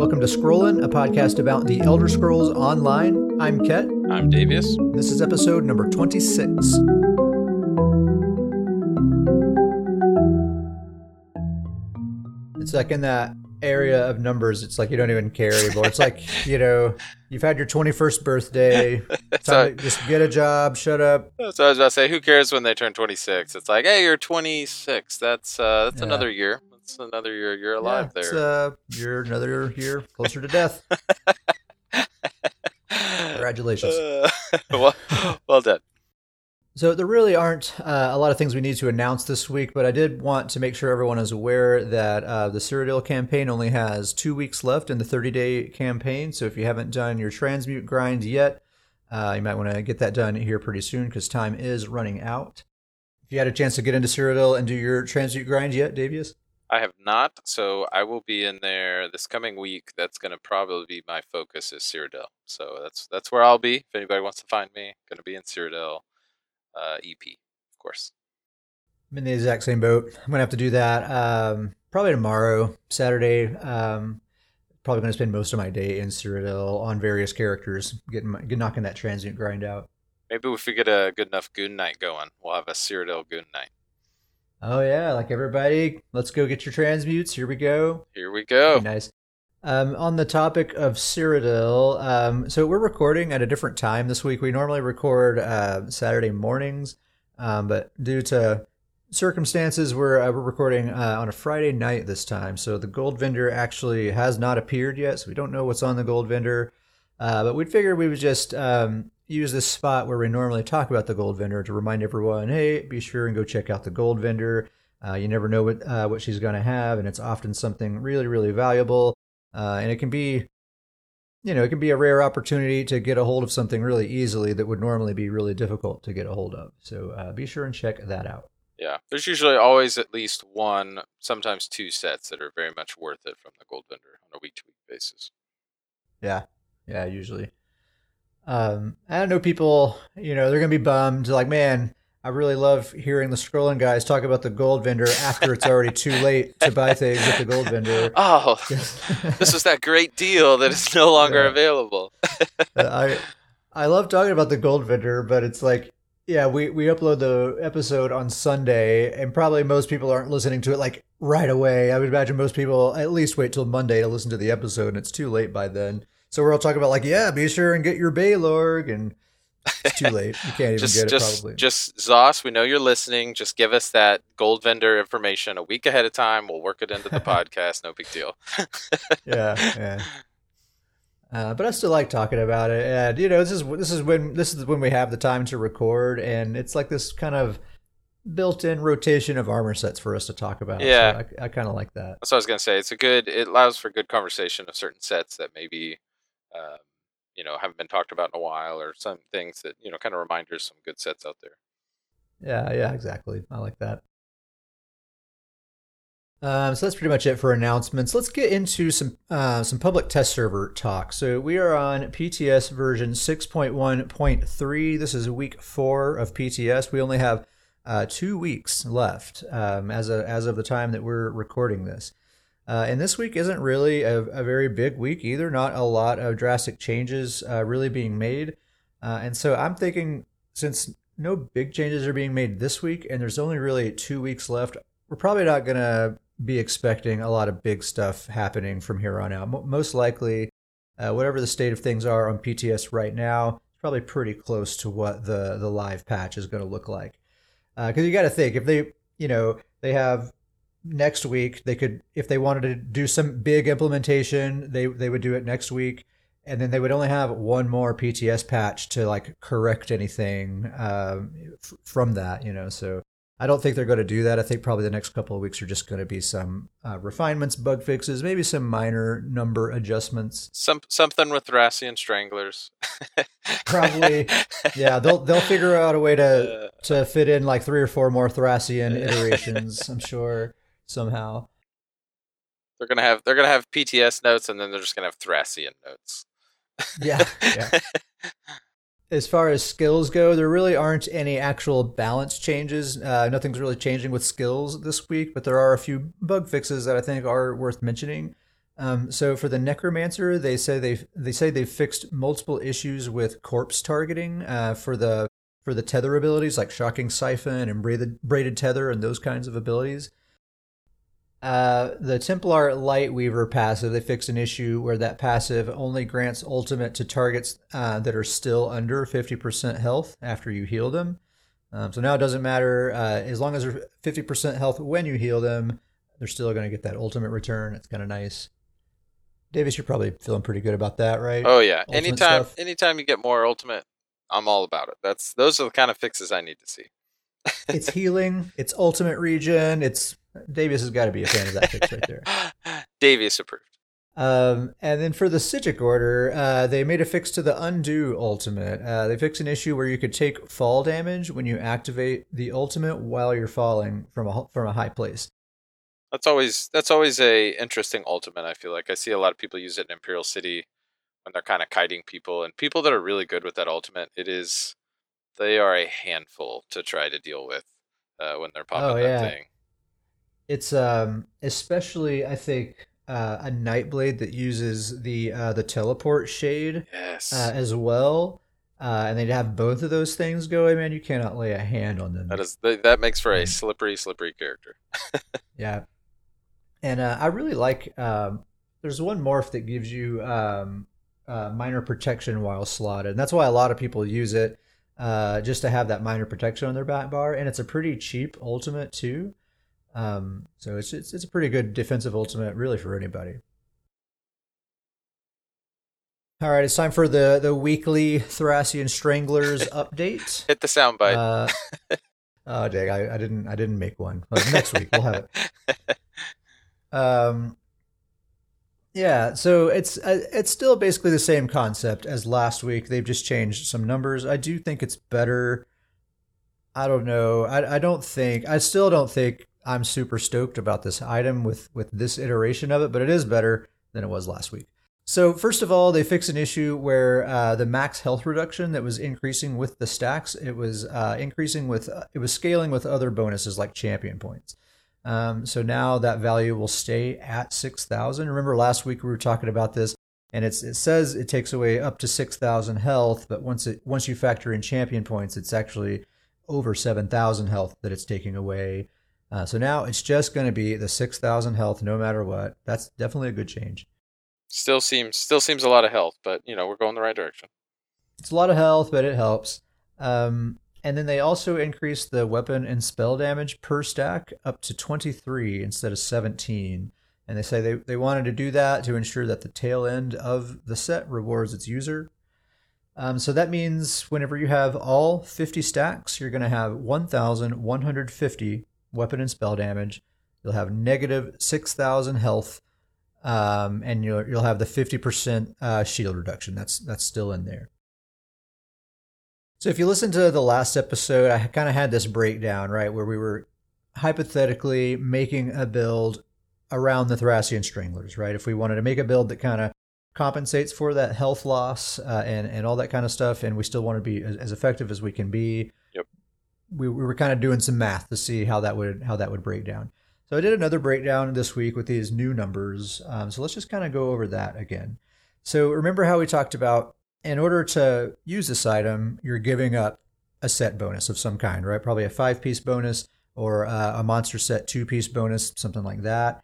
Welcome to Scrollin', a podcast about the Elder Scrolls Online. I'm Ket. I'm Davius. This is episode number 26. It's like in that area of numbers, it's like you don't even care anymore. It's like, you know, you've had your 21st birthday. So- Time to just get a job, shut up. So I was about to say, who cares when they turn 26? It's like, hey, you're 26. That's uh, that's Yeah. another year. That's another year. You're alive Yeah, it's, there. uh, you're another year closer to death. Congratulations. Uh, well, well done. So there really aren't uh, a lot of things we need to announce this week, but I did want to make sure everyone is aware that uh, the Cyrodiil campaign only has two weeks left in the 30-day campaign. So if you haven't done your transmute grind yet, uh, you might want to get that done here pretty soon because time is running out. If you had a chance to get into Cyrodiil and do your transmute grind yet, Davius? I have not, so I will be in there this coming week. That's going to probably be my focus is Cyrodiil. So that's that's where I'll be. If anybody wants to find me, going to be in Cyrodiil uh, EP, of course. I'm in the exact same boat. I'm gonna have to do that um, probably tomorrow, Saturday. Um, probably gonna spend most of my day in Cyrodiil on various characters, getting my, knocking that transmute grind out. Maybe if we get a good enough goon night going, we'll have a Cyrodiil goon night. Oh yeah, like everybody, let's go get your transmutes. Here we go. Here we go. Be nice. Um, on the topic of Cyrodiil, um, so we're recording at a different time this week. We normally record uh, Saturday mornings, um, but due to circumstances, we're uh, we're recording uh, on a Friday night this time. So the gold vendor actually has not appeared yet, so we don't know what's on the gold vendor. Uh, but we'd figured we would just um, use this spot where we normally talk about the gold vendor to remind everyone, hey, be sure and go check out the gold vendor. Uh, you never know what uh, what she's going to have, and it's often something really, really valuable. Uh, and it can be, you know, it can be a rare opportunity to get a hold of something really easily that would normally be really difficult to get a hold of. So uh, be sure and check that out. Yeah, there's usually always at least one, sometimes two sets that are very much worth it from the gold vendor on a week to week basis. Yeah, yeah, usually. Um, I don't know people, you know, they're gonna be bummed. Like, man, I really love hearing the scrolling guys talk about the gold vendor after it's already too late to buy things at the gold vendor. Oh, this was that great deal that is no longer Yeah. available. I I love talking about the gold vendor, but it's like, yeah, we we upload the episode on Sunday, and probably most people aren't listening to it like right away. I would imagine most people at least wait till Monday to listen to the episode, and it's too late by then. So we're all talking about like, yeah, be sure and get your Balorgh, and it's too late. You can't even just, get it just, probably. just Zos, we know you're listening. Just give us that gold vendor information a week ahead of time. We'll work it into the podcast. No big deal. yeah, yeah. Uh, but I still like talking about it, and you know, this is this is when this is when we have the time to record, and it's like this kind of built-in rotation of armor sets for us to talk about. So Yeah. I, I kind of like that. That's what I was gonna say. It's a good. It allows for good conversation of certain sets that maybe, um, you know, haven't been talked about in a while, or some things that you know, kind of reminders some good sets out there. Yeah, yeah, exactly. I like that. Um, so that's pretty much it for announcements. Let's get into some uh, some public test server talk. So we are on PTS version 6.1.3. This is week four of PTS. We only have uh, two weeks left um, as a, as of the time that we're recording this. Uh, and this week isn't really a, a very big week either. Not a lot of drastic changes uh, really being made. Uh, and so I'm thinking since no big changes are being made this week and there's only really two weeks left, we're probably not going to be expecting a lot of big stuff happening from here on out. Mo most likely, uh, whatever the state of things are on PTS right now, it's probably pretty close to what the, the live patch is going to look like. Because you got to think, if they, you know, they have next week, they could, if they wanted to do some big implementation, they, they would do it next week. And then they would only have one more PTS patch to like correct anything um, f- from that, you know. So I don't think they're going to do that. I think probably the next couple of weeks are just going to be some uh, refinements, bug fixes, maybe some minor number adjustments. Some something with Thracian stranglers. Probably, yeah. They'll they'll figure out a way to Uh, to fit in like three or four more Thracian iterations. I'm sure somehow. they're gonna have they're gonna have PTS notes, and then they're just gonna have Thracian notes. Yeah, yeah. As far as skills go, there really aren't any actual balance changes. Uh, nothing's really changing with skills this week, but there are a few bug fixes that I think are worth mentioning. Um, so for the Necromancer, they say they they say they've fixed multiple issues with corpse targeting uh, for the for the tether abilities like shocking siphon and braided, braided tether and those kinds of abilities. Uh, the Templar Lightweaver passive, they fixed an issue where that passive only grants ultimate to targets uh, that are still under 50% health after you heal them. Um, so now it doesn't matter uh, as long as they're 50% health when you heal them, they're still going to get that ultimate return. It's kind of nice. Davius, you're probably feeling pretty good about that, right? Oh yeah. Ultimate anytime stuff. anytime you get more ultimate, I'm all about it. That's those are the kind of fixes I need to see. it's healing. It's ultimate regen, It's Davius has got to be a fan of that fix right there. Davius approved. Um, and then for the Psijic order, uh, they made a fix to the undo ultimate. Uh, they fixed an issue where you could take fall damage when you activate the ultimate while you're falling from a from a high place. That's always that's always a interesting ultimate. I feel like I see a lot of people use it in Imperial City when they're kind of kiting people, and people that are really good with that ultimate, it is they are a handful to try to deal with uh, when they're popping Oh, that thing. It's um especially I think uh, a Nightblade that uses the uh, the teleport shade Yes, uh, as well. Uh, and they'd have both of those things going, man. You cannot lay a hand on them. that is that makes for a slippery, slippery character. Yeah, and uh, I really like. Um, there's one morph that gives you um, uh, minor protection while slotted, and that's why a lot of people use it uh, just to have that minor protection on their back bar. And it's a pretty cheap ultimate too, um, so it's, it's it's a pretty good defensive ultimate, really for anybody. All right, it's time for the the weekly Thracian Stranglers update. Hit the soundbite. Uh, oh dang, I, I didn't I didn't make one. Well, next week we'll have it. Um, yeah, so it's uh, it's still basically the same concept as last week. They've just changed some numbers. I do think it's better. I don't know. I I don't think I still don't think I'm super stoked about this item with with this iteration of it, but it is better than it was last week. So first of all, they fixed an issue where uh, the max health reduction that was increasing with the stacks, it was uh, increasing with uh, it was scaling with other bonuses like champion points. Um, so now that value will stay at six thousand. Remember last week we were talking about this, and it says it takes away up to six thousand health, but once it once you factor in champion points, it's actually over seven thousand health that it's taking away. Uh, so now it's just going to be the six thousand health no matter what. That's definitely a good change. still seems still seems a lot of health, but you know we're going the right direction. It's a lot of health, but it helps. Um, and then they also increased the weapon and spell damage per stack up to 23 instead of 17. And they say they, they wanted to do that to ensure that the tail end of the set rewards its user. Um, so that means whenever you have all 50 stacks, you're going to have 1,150 weapon and spell damage. You'll have negative 6,000 health, um, and you'll you'll have the 50% uh, shield reduction. That's that's still in there. So if you listen to the last episode, I kind of had this breakdown, right, where we were hypothetically making a build around the Thracian Stranglers, right? If we wanted to make a build that kind of compensates for that health loss uh, and and all that kind of stuff, and we still want to be as, as effective as we can be. Yep. We, we were kind of doing some math to see how that would how that would break down. So I did another breakdown this week with these new numbers. Um, so let's just kind of go over that again. So remember how we talked about in order to use this item, you're giving up a set bonus of some kind, right? Probably a five piece bonus or uh, a monster set two piece bonus, something like that.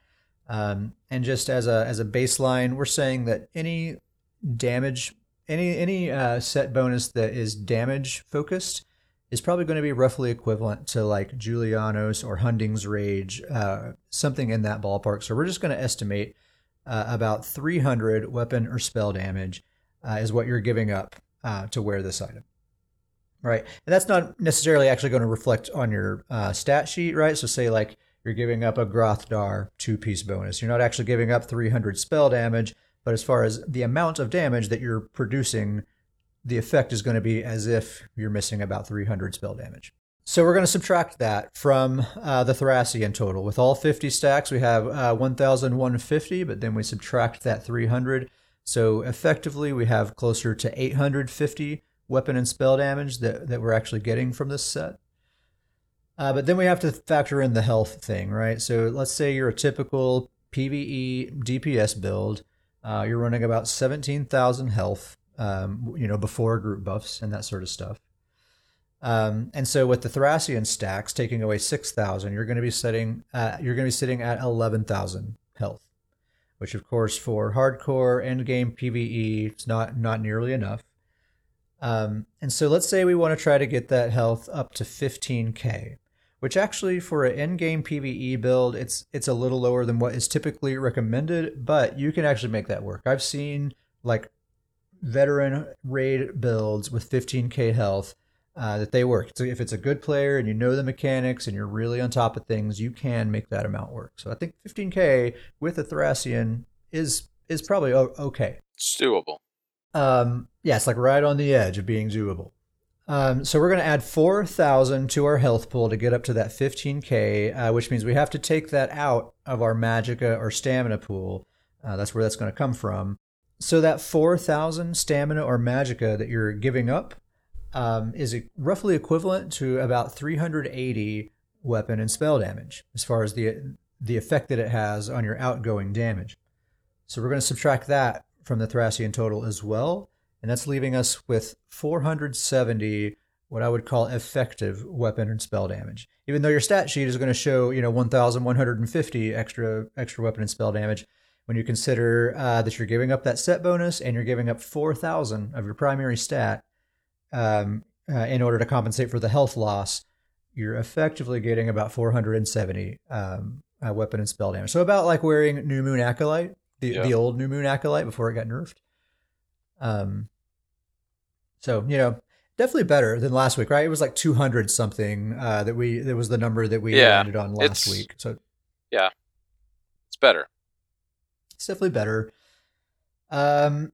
Um, and just as a as a baseline, we're saying that any damage, any any uh, set bonus that is damage focused is probably going to be roughly equivalent to like Julianos or Hunding's Rage, uh, something in that ballpark. So we're just going to estimate uh, about 300 weapon or spell damage uh, is what you're giving up uh, to wear this item. Right. And that's not necessarily actually going to reflect on your uh, stat sheet, right? So, say like you're giving up a Grothdarr two piece bonus. You're not actually giving up 300 spell damage, but as far as the amount of damage that you're producing, the effect is going to be as if you're missing about 300 spell damage. So we're going to subtract that from uh, the Thracian total. With all 50 stacks, we have uh, 1,150, but then we subtract that 300. So effectively, we have closer to 850 weapon and spell damage that, that we're actually getting from this set. Uh, but then we have to factor in the health thing, right? So let's say you're a typical PVE DPS build. Uh, you're running about 17,000 health, um, you know, before group buffs and that sort of stuff. Um, and so with the Thracian stacks taking away 6,000, you're going to be setting, uh, you're going to be sitting at 11,000 health, which of course for hardcore end game PVE, it's not, not nearly enough. Um, and so let's say we want to try to get that health up to 15k, which actually for an end game PVE build, it's it's a little lower than what is typically recommended, but you can actually make that work. I've seen like veteran raid builds with 15k health uh, that they work. So if it's a good player and you know the mechanics and you're really on top of things, you can make that amount work. So I think 15k with a Thracian is is probably okay. It's doable. Um, yeah, it's like right on the edge of being doable. Um, so we're going to add 4,000 to our health pool to get up to that 15k, uh, which means we have to take that out of our magicka or stamina pool. Uh, that's where that's going to come from. So that 4,000 stamina or magicka that you're giving up um, is roughly equivalent to about 380 weapon and spell damage as far as the the effect that it has on your outgoing damage. So we're going to subtract that from the Thracian total as well, and that's leaving us with 470 what I would call effective weapon and spell damage. Even though your stat sheet is going to show, you know, 1,150 extra extra weapon and spell damage, when you consider uh, that you're giving up that set bonus and you're giving up 4,000 of your primary stat um, uh, in order to compensate for the health loss, you're effectively getting about 470 um, uh, weapon and spell damage. So about like wearing New Moon Acolyte, the yeah. the old New Moon Acolyte before it got nerfed. Um. So you know, definitely better than last week, right? It was like 200 something uh, that we that was the number that we yeah, landed on last week. So yeah, it's better. It's definitely better. Um,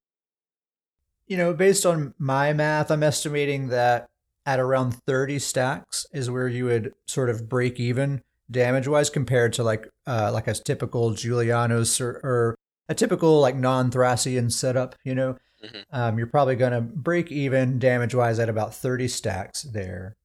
you know, based on my math, I'm estimating that at around 30 stacks is where you would sort of break even damage wise compared to like uh, like a typical Julianos or, or a typical like non-Thracian setup, you know, mm-hmm. um, you're probably going to break even damage wise at about 30 stacks there.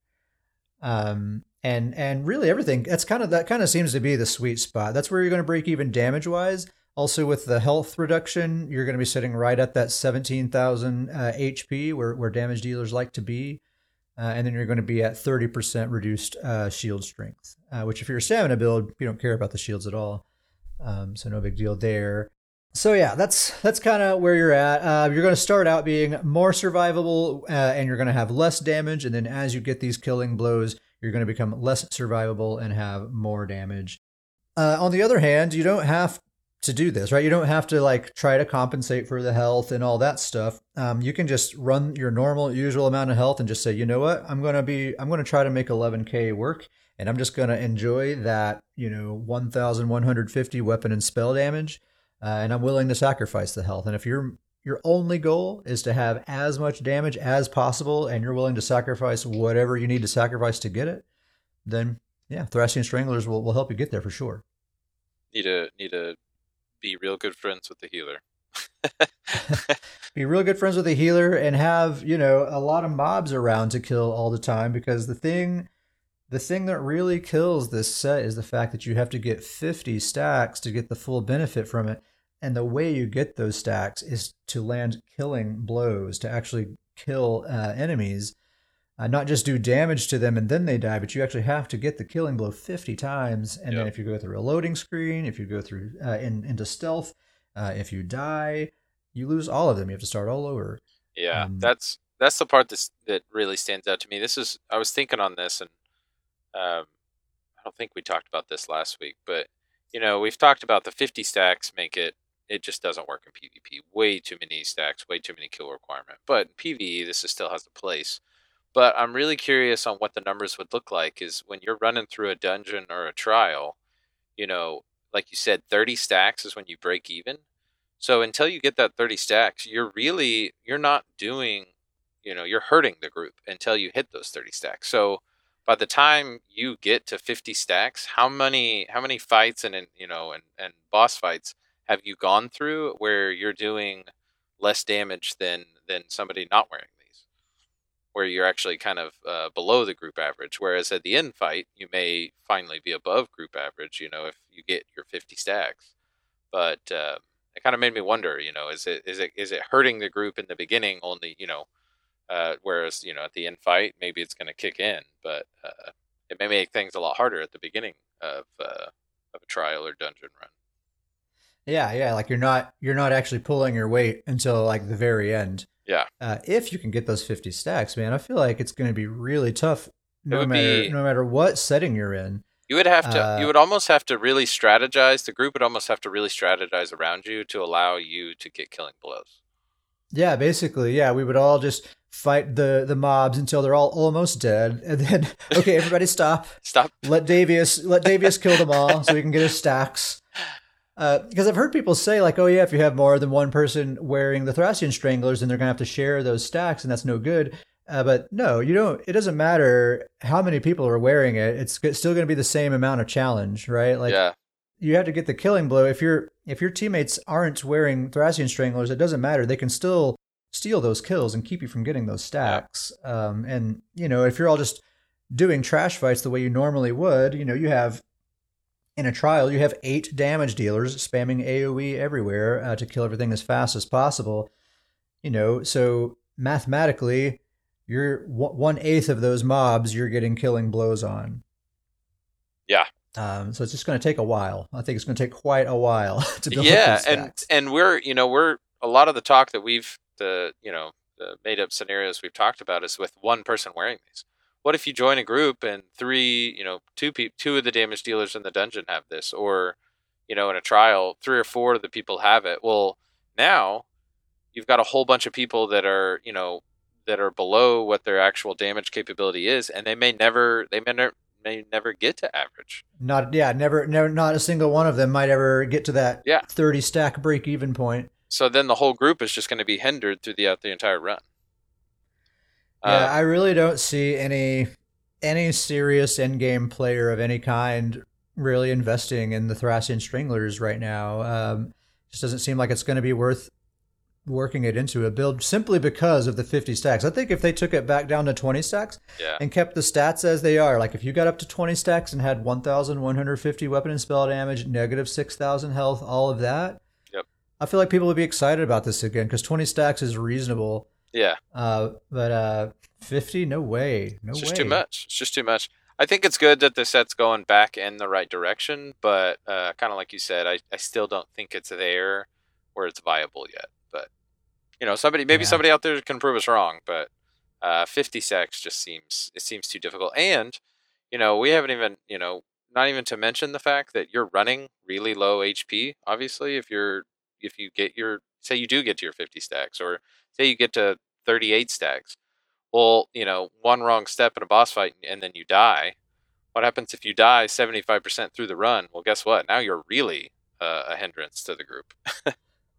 Um, and and really everything that's kind of that kind of seems to be the sweet spot. That's where you're going to break even damage wise. Also, with the health reduction, you're going to be sitting right at that 17,000 uh, HP where, where damage dealers like to be. Uh, and then you're going to be at 30% reduced uh, shield strength, uh, which, if you're a stamina build, you don't care about the shields at all. Um, so, no big deal there. So yeah, that's that's kind of where you're at. Uh, you're going to start out being more survivable, uh, and you're going to have less damage. And then as you get these killing blows, you're going to become less survivable and have more damage. Uh, on the other hand, you don't have to do this, right? You don't have to like try to compensate for the health and all that stuff. Um, you can just run your normal, usual amount of health and just say, you know what, I'm gonna be, I'm gonna try to make 11k work, and I'm just gonna enjoy that, you know, 1,150 weapon and spell damage uh, and I'm willing to sacrifice the health. And if your your only goal is to have as much damage as possible, and you're willing to sacrifice whatever you need to sacrifice to get it, then yeah, Thracian Stranglers will, will help you get there for sure. Need to need to be real good friends with the healer. be real good friends with the healer and have you know a lot of mobs around to kill all the time because the thing the thing that really kills this set is the fact that you have to get 50 stacks to get the full benefit from it. And the way you get those stacks is to land killing blows, to actually kill uh, enemies, uh, not just do damage to them and then they die, but you actually have to get the killing blow 50 times. And yep. then if you go through a loading screen, if you go through uh, in, into stealth, uh, if you die, you lose all of them. You have to start all over. Yeah, um, that's that's the part that that really stands out to me. This is I was thinking on this and um, I don't think we talked about this last week, but you know, we've talked about the 50 stacks make it it just doesn't work in PvP. Way too many stacks, way too many kill requirement. But in PvE, this is, still has a place. But I'm really curious on what the numbers would look like. Is when you're running through a dungeon or a trial, you know, like you said, 30 stacks is when you break even. So until you get that 30 stacks, you're really you're not doing, you know, you're hurting the group until you hit those 30 stacks. So by the time you get to 50 stacks, how many how many fights and, you know and, and boss fights have you gone through where you're doing less damage than than somebody not wearing where you're actually kind of uh, below the group average. Whereas at the end fight, you may finally be above group average. You know, if you get your 50 stacks. but uh, it kind of made me wonder. You know, is it is it is it hurting the group in the beginning only? You know, uh, whereas you know at the end fight maybe it's going to kick in, but uh, it may make things a lot harder at the beginning of uh, of a trial or dungeon run. Yeah, yeah, like you're not you're not actually pulling your weight until like the very end. Yeah. Uh, if you can get those 50 stacks, man, I feel like it's going to be really tough no matter be- no matter what setting you're in. You would have to. Uh, you would almost have to really strategize. The group would almost have to really strategize around you to allow you to get killing blows. Yeah, basically, yeah, we would all just fight the the mobs until they're all almost dead, and then okay, everybody stop. Stop. Let Davius let Davius kill them all so we can get his stacks. Because I've heard people say like, oh yeah, if you have more than one person wearing the Thracian Stranglers, then they're gonna have to share those stacks, and that's no good. Uh, but no, you don't. It doesn't matter how many people are wearing it. It's g- still going to be the same amount of challenge, right? Like yeah. you have to get the killing blow. If your if your teammates aren't wearing Thracian Stranglers, it doesn't matter. They can still steal those kills and keep you from getting those stacks. Um, and you know, if you're all just doing trash fights the way you normally would, you know, you have in a trial you have eight damage dealers spamming AOE everywhere uh, to kill everything as fast as possible. You know, so mathematically, you're one eighth of those mobs you're getting killing blows on. Yeah. Um, so it's just going to take a while. I think it's going to take quite a while to build yeah, and and we're you know we're a lot of the talk that we've the you know the made up scenarios we've talked about is with one person wearing these. What if you join a group and three you know two pe- two of the damage dealers in the dungeon have this, or you know in a trial three or four of the people have it? Well, now you've got a whole bunch of people that are you know that are below what their actual damage capability is, and they may never they may never may never get to average. Not yeah, never, never, not a single one of them might ever get to that Yeah. thirty stack break even point. So then the whole group is just going to be hindered throughout the entire run. Yeah, Uh, I really don't see any any serious end game player of any kind really investing in the Thracian Stranglers right now. Um, just doesn't seem like it's going to be worth working it into a build simply because of the 50 stacks. I think if they took it back down to 20 stacks yeah. and kept the stats as they are, like if you got up to 20 stacks and had 1,150 weapon and spell damage, negative 6,000 health, all of that, Yep. I feel like people would be excited about this again because 20 stacks is reasonable. Yeah. Uh, but uh, 50, no way, no It's way. just too much. It's just too much. I think it's good that the set's going back in the right direction, but uh, kind of like you said, I, I still don't think it's there where it's viable yet. But you know, somebody maybe Yeah. somebody out there can prove us wrong. But uh, 50 stacks just seems it seems too difficult. And you know, we haven't even you know not even to mention the fact that you're running really low HP. Obviously, if you're if you get your say you do get to your 50 stacks, or say you get to 38 stacks. Well, you know, one wrong step in a boss fight and then you die. What happens if you die 75% through the run? Well, guess what? Now you're really uh, a hindrance to the group.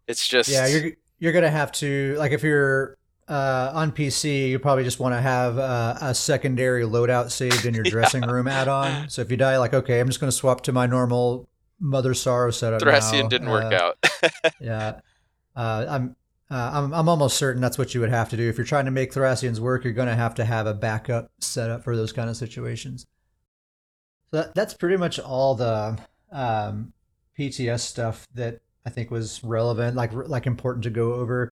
it's just Yeah, you're you're gonna have to like if you're uh, on PC, you probably just want to have uh, a secondary loadout saved in your dressing room add-on. So if you die, like okay, I'm just gonna swap to my normal Mother Sorrow set setup. Thracian now. didn't work Uh, out. Yeah, uh, I'm. Uh, I'm I'm almost certain that's what you would have to do if you're trying to make Thracians work. You're going to have to have a backup set up for those kind of situations. So that, that's pretty much all the um, PTS stuff that I think was relevant, like like important to go over.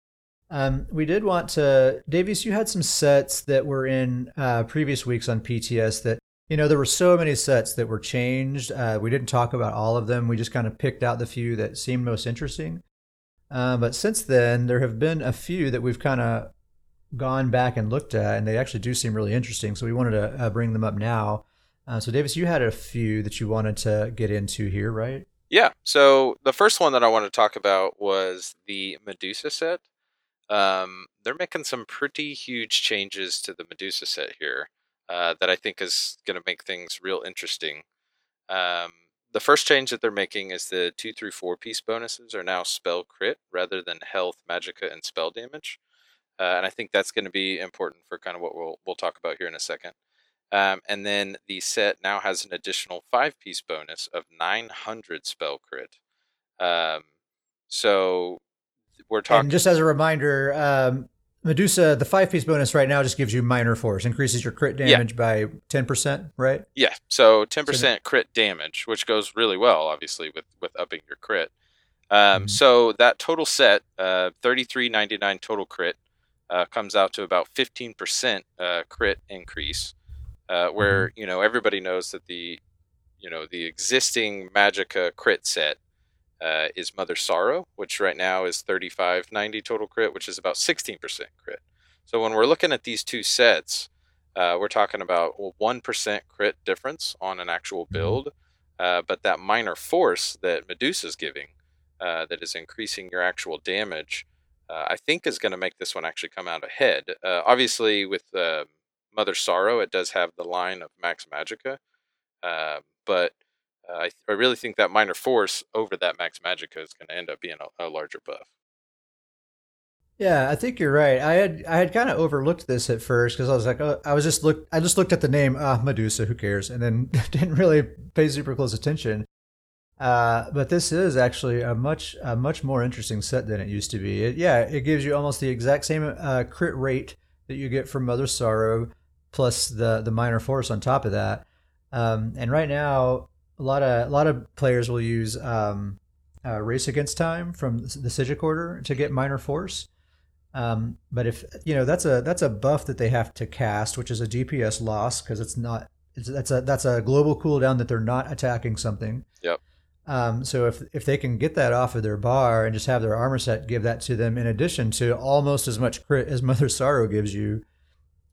Um, we did want to, Davius. You had some sets that were in uh, previous weeks on PTS that you know there were so many sets that were changed. Uh, we didn't talk about all of them. We just kind of picked out the few that seemed most interesting. Uh, but since then, there have been a few that we've kind of gone back and looked at, and they actually do seem really interesting. So we wanted to uh, bring them up now. Uh, so, Davius, you had a few that you wanted to get into here, right? Yeah. So the first one that I want to talk about was the Medusa set. Um, they're making some pretty huge changes to the Medusa set here uh, that I think is going to make things real interesting. Um, the first change that they're making is the two through four piece bonuses are now spell crit rather than health, magicka, and spell damage. Uh, and I think that's going to be important for kind of what we'll we'll talk about here in a second. Um, and then the set now has an additional five piece bonus of 900 spell crit. Um, so we're talking. And just as a reminder, um, Medusa, the five piece bonus right now just gives you minor force, increases your crit Yeah. damage by 10%, right? Yeah, so 10% crit damage, which goes really well, obviously, with, with upping your crit. Um, Mhm. So that total set, uh, thirty three ninety nine total crit, uh, comes out to about fifteen percent uh, crit increase. Uh, where you know everybody knows that the you know the existing Magicka crit set uh, is Mother Sorrow, which right now is thirty five ninety total crit, which is about sixteen percent crit. So when we're looking at these two sets, uh, we're talking about a one percent crit difference on an actual Mhm. build, uh, but that minor force that Medusa's giving, uh, that is increasing your actual damage, uh, I think is going to make this one actually come out ahead. Uh, obviously, with Mother Sorrow, it does have the line of Max Magicka, but I, I really think that minor force over that Max Magicka is going to end up being a, a larger buff. Yeah, I think you're right. I had I had kind of overlooked this at first because I was like, oh, I was just look, I just looked at the name, ah, Medusa, who cares, and then didn't really pay super close attention. Uh, but this is actually a much a much more interesting set than it used to be. It, yeah, it gives you almost the exact same uh, crit rate that you get from Mother Sorrow, plus the the minor force on top of that. Um, and right now, a lot of a lot of players will use um, uh, race against time from the Psijic Order to get minor force. Um, but if you know that's a that's a buff that they have to cast, which is a DPS loss because it's not it's, that's a that's a global cooldown that they're not attacking something. Yep. Um, so if if they can get that off of their bar and just have their armor set give that to them in addition to almost as much crit as Mother Sorrow gives you,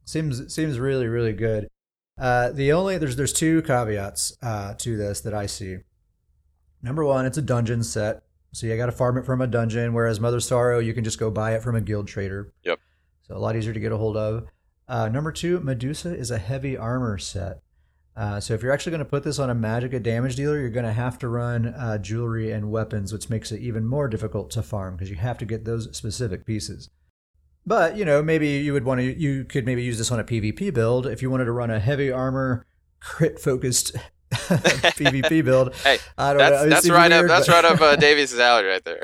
seems seems really really good. Uh, the only there's there's two caveats uh, to this that I see. Number one, it's a dungeon set, so you got to farm it from a dungeon. Whereas Mother Sorrow, you can just go buy it from a guild trader. Yep. So a lot easier to get a hold of. Uh, number two, Medusa is a heavy armor set. Uh, so if you're actually going to put this on a Magicka damage dealer, you're going to have to run uh, jewelry and weapons, which makes it even more difficult to farm because you have to get those specific pieces. But you know, maybe you would want to. You could maybe use this on a PvP build if you wanted to run a heavy armor, crit focused PvP build. Hey, I don't that's know. That's right weird, up that's right up uh, Davius' alley right there.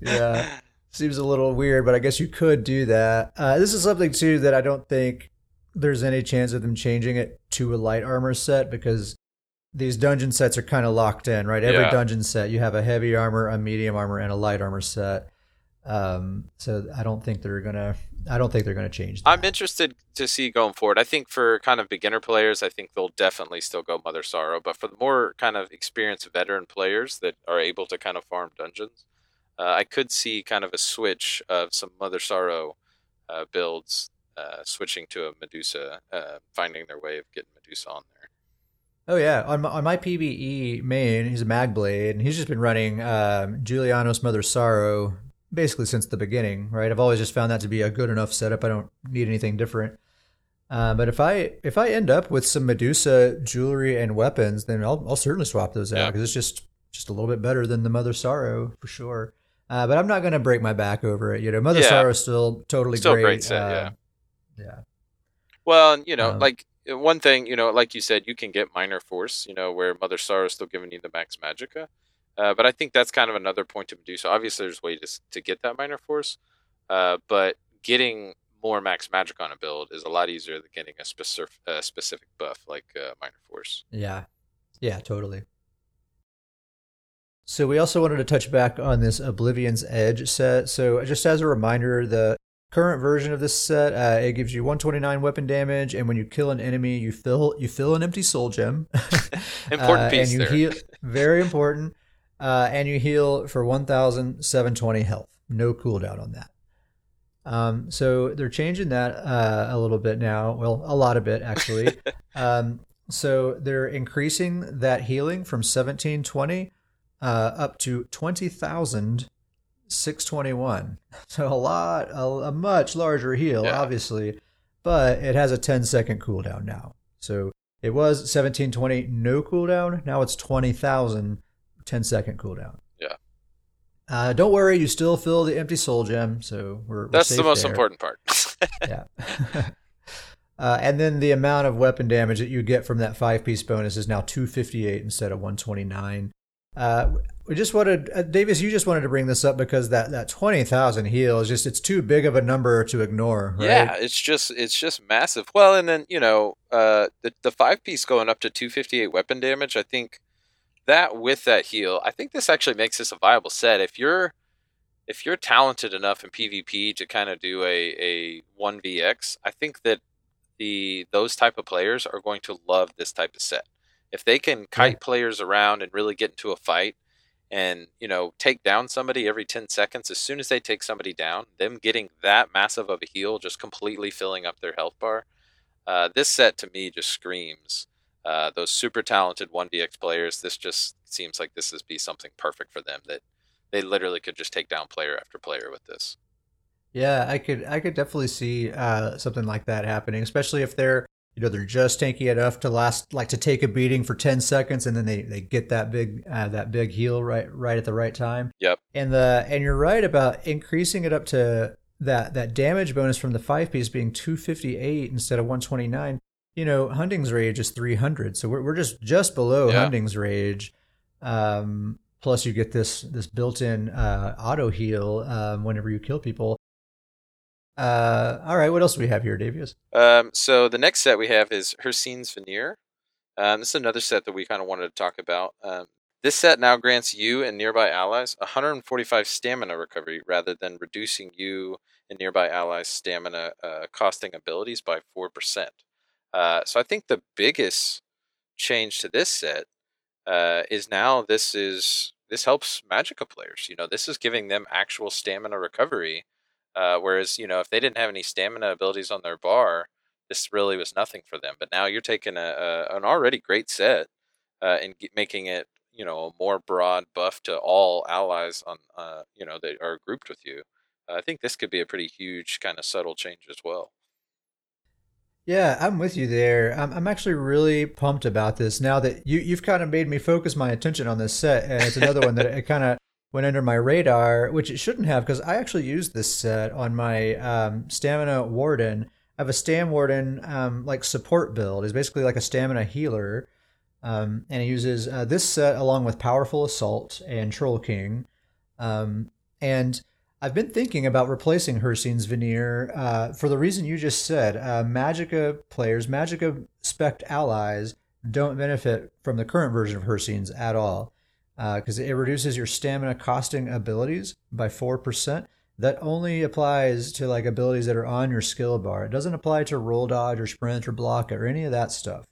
Yeah. Seems a little weird, but I guess you could do that. Uh, this is something too that I don't think there's any chance of them changing it to a light armor set because these dungeon sets are kind of locked in, right? Every Yeah. dungeon set you have a heavy armor, a medium armor, and a light armor set. Um, so I don't think they're gonna. I don't think they're gonna change. That. I'm interested to see going forward. I think for kind of beginner players, I think they'll definitely still go Mother Sorrow. But for the more kind of experienced veteran players that are able to kind of farm dungeons, uh, I could see kind of a switch of some Mother Sorrow uh, builds uh, switching to a Medusa, uh, finding their way of getting Medusa on there. Oh yeah, on my, on my PVE main, he's a Magblade, and he's just been running um, Julianos Mother Sorrow basically since the beginning, right? I've always just found that to be a good enough setup. I don't need anything different. Uh, but if I if I end up with some Medusa jewelry and weapons, then I'll I'll certainly swap those out Yeah. because it's just just a little bit better than the Mother Sorrow for sure. Uh, but I'm not going to break my back over it. You know, Mother Yeah. Sorrow is still totally Still great. great set, uh, yeah. yeah. Well, you know, Um, like one thing, you know, like you said, you can get minor force, you know, where Mother Sorrow is still giving you the max magica. Uh, but I think that's kind of another point to Medusa. Obviously, there's ways to, to get that minor force, uh, but getting more max magic on a build is a lot easier than getting a specific uh, specific buff like uh, minor force. Yeah. Yeah, totally. So we also wanted to touch back on this Oblivion's Edge set. So just as a reminder, the current version of this set, uh, it gives you 129 weapon damage, and when you kill an enemy, you fill you fill an empty soul gem. Important Uh, piece and you there. Heal, very important. Uh, and you heal for 1,720 health. No cooldown on that. Um, so they're changing that uh, a little bit now. Well, a lot of it actually. um, so they're increasing that healing from 1720 uh, up to 20,621. So a lot, a, a much larger heal, Yeah. obviously, but it has a 10 second cooldown now. So it was 1720 no cooldown. Now it's 20,000 10 second cooldown. Yeah. Uh, don't worry, you still fill the empty soul gem, so we're, we're That's the most there. important part. Yeah. uh, and then the amount of weapon damage that you get from that five piece bonus is now 258 instead of 129. Uh, we just wanted, uh, Davius, you just wanted to bring this up because that, that 20,000 heal is just, it's too big of a number to ignore, right? Yeah, it's just it's just massive. Well, and then you know, uh, the the five piece going up to two fifty eight weapon damage. I think that with that heal, I think this actually makes this a viable set. If you're if you're talented enough in PvP to kind of do a a one vx, I think that the those type of players are going to love this type of set. If they can kite players around and really get into a fight, and you know take down somebody every 10 seconds as soon as they take somebody down them getting that massive of a heal just completely filling up their health bar uh, this set to me just screams uh, those super talented 1vx players this just seems like this is be something perfect for them that they literally could just take down player after player with this. Yeah i could i could definitely see uh, something like that happening especially if they're you know they're just tanky enough to last like to take a beating for 10 seconds and then they, they get that big uh, that big heal right right at the right time. Yep. And the and you're right about increasing it up to that that damage bonus from the five piece being 258 instead of 129 you know Hunding's rage is 300 so we're, we're just just below yeah. Hunding's rage um, plus you get this this built-in uh, auto heal um, whenever you kill people uh, all right, what else do we have here, Davius? Um, so the next set we have is Hircine's Veneer. Um, this is another set that we kind of wanted to talk about. Um, this set now grants you and nearby allies 145 stamina recovery rather than reducing you and nearby allies' stamina uh, costing abilities by 4%. Uh, so I think the biggest change to this set uh, is now this is this helps Magicka players. You know, this is giving them actual stamina recovery uh, whereas, you know, if they didn't have any stamina abilities on their bar, this really was nothing for them. But now you're taking a, a an already great set uh, and making it, you know, a more broad buff to all allies on, uh, you know, that are grouped with you. I think this could be a pretty huge kind of subtle change as well. Yeah, I'm with you there. I'm, I'm actually really pumped about this now that you, you've kind of made me focus my attention on this set. And it's another one that it kind of went under my radar, which it shouldn't have because I actually used this set on my um, Stamina Warden. I have a Stam Warden um, like support build. It's basically like a stamina healer. Um, and it uses uh, this set along with Powerful Assault and Troll King. Um, and I've been thinking about replacing Hircine's Veneer uh, for the reason you just said. Uh, Magicka players, Magicka spec allies don't benefit from the current version of Hircine's at all because uh, it reduces your stamina costing abilities by 4%. That only applies to like abilities that are on your skill bar. It doesn't apply to roll dodge or sprint or block or any of that stuff.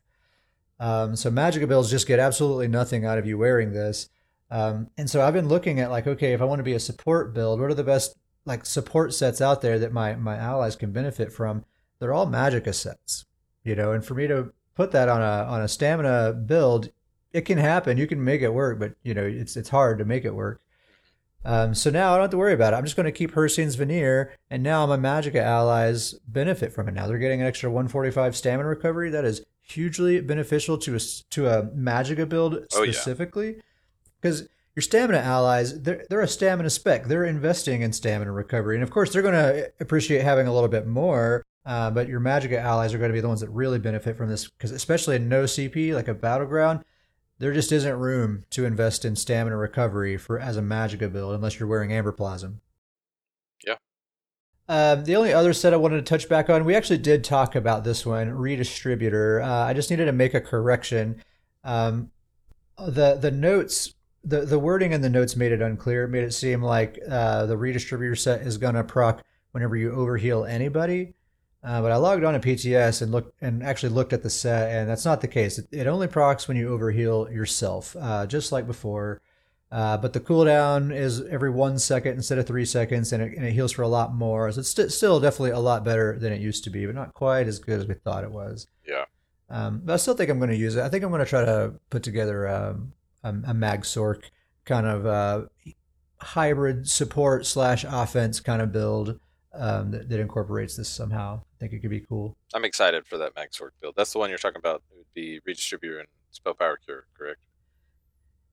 Um, so magic builds just get absolutely nothing out of you wearing this. Um, and so I've been looking at like, okay, if I want to be a support build, what are the best like support sets out there that my my allies can benefit from? They're all Magicka sets, you know. And for me to put that on a on a stamina build, it can happen. You can make it work, but you know it's it's hard to make it work. Um, so now I don't have to worry about it. I'm just going to keep Hircine's Veneer, and now my Magicka allies benefit from it. Now they're getting an extra 145 stamina recovery. That is hugely beneficial to a to a Magicka build specifically, oh, yeah. Your stamina allies they're they're a stamina spec. They're investing in stamina recovery, and of course they're going to appreciate having a little bit more. Uh, but your Magicka allies are going to be the ones that really benefit from this, because especially in no CP like a battleground, there just isn't room to invest in stamina recovery for as a Magicka build unless you're wearing Amber Plasm. Yeah. Um, the only other set I wanted to touch back on, we actually did talk about this one, redistributor. Uh, I just needed to make a correction. Um, the the notes, the the wording in the notes made it unclear. It made it seem like uh, the redistributor set is gonna proc whenever you overheal anybody. Uh, but I logged on to PTS and looked and actually looked at the set, and that's not the case. It, it only procs when you overheal yourself, uh, just like before. Uh, but the cooldown is every one second instead of three seconds, and it, and it heals for a lot more. So it's st- still definitely a lot better than it used to be, but not quite as good as we thought it was. Yeah. Um, but I still think I'm going to use it. I think I'm going to try to put together um, a, a Mag Sorc kind of uh, hybrid support slash offense kind of build um, that, that, incorporates this somehow. I think it could be cool. I'm excited for that Mag Sorc build. That's the one you're talking about. It would be Redistributor and Spell Power Cure, correct?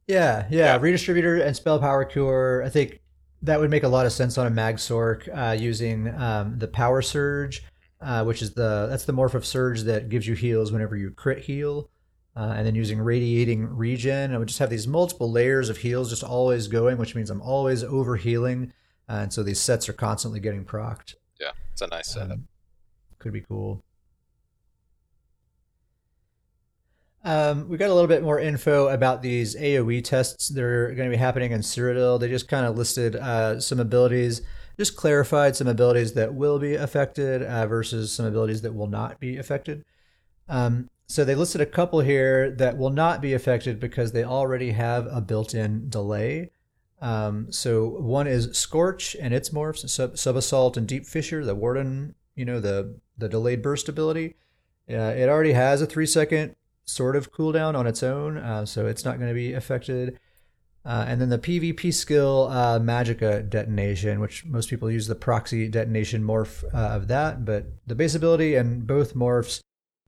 Yeah, yeah, yeah. Redistributor and Spell Power Cure. I think that would make a lot of sense on a Mag Sorc uh, using um, the Power Surge, uh, which is the that's the morph of Surge that gives you heals whenever you crit heal. Uh, and then using radiating regen, I would just have these multiple layers of heals just always going, which means I'm always over healing uh, and so these sets are constantly getting procced. Yeah, it's a nice setup. Um, could be cool. Um, we got a little bit more info about these AoE tests. They're going to be happening in Cyrodiil. They just kind of listed uh, some abilities, just clarified some abilities that will be affected uh, versus some abilities that will not be affected. Um, so they listed a couple here that will not be affected because they already have a built-in delay. Um, so one is Scorch and its morphs, sub, sub assault and deep fissure. The Warden, you know, the the delayed burst ability. Uh, it already has a three second sort of cooldown on its own, uh, so it's not going to be affected. Uh, and then the PvP skill uh, Magicka detonation, which most people use the proxy detonation morph uh, of that, but the base ability and both morphs,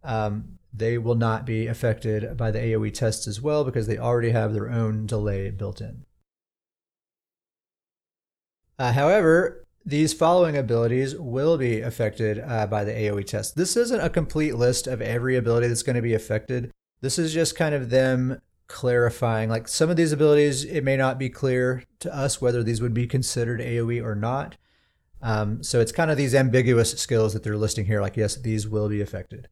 um, they will not be affected by the AoE tests as well because they already have their own delay built in. Uh, however, these following abilities will be affected uh, by the AoE test. This isn't a complete list of every ability that's going to be affected. This is just kind of them clarifying. Like some of these abilities, it may not be clear to us whether these would be considered AoE or not. Um, so it's kind of these ambiguous skills that they're listing here. Like, yes, these will be affected.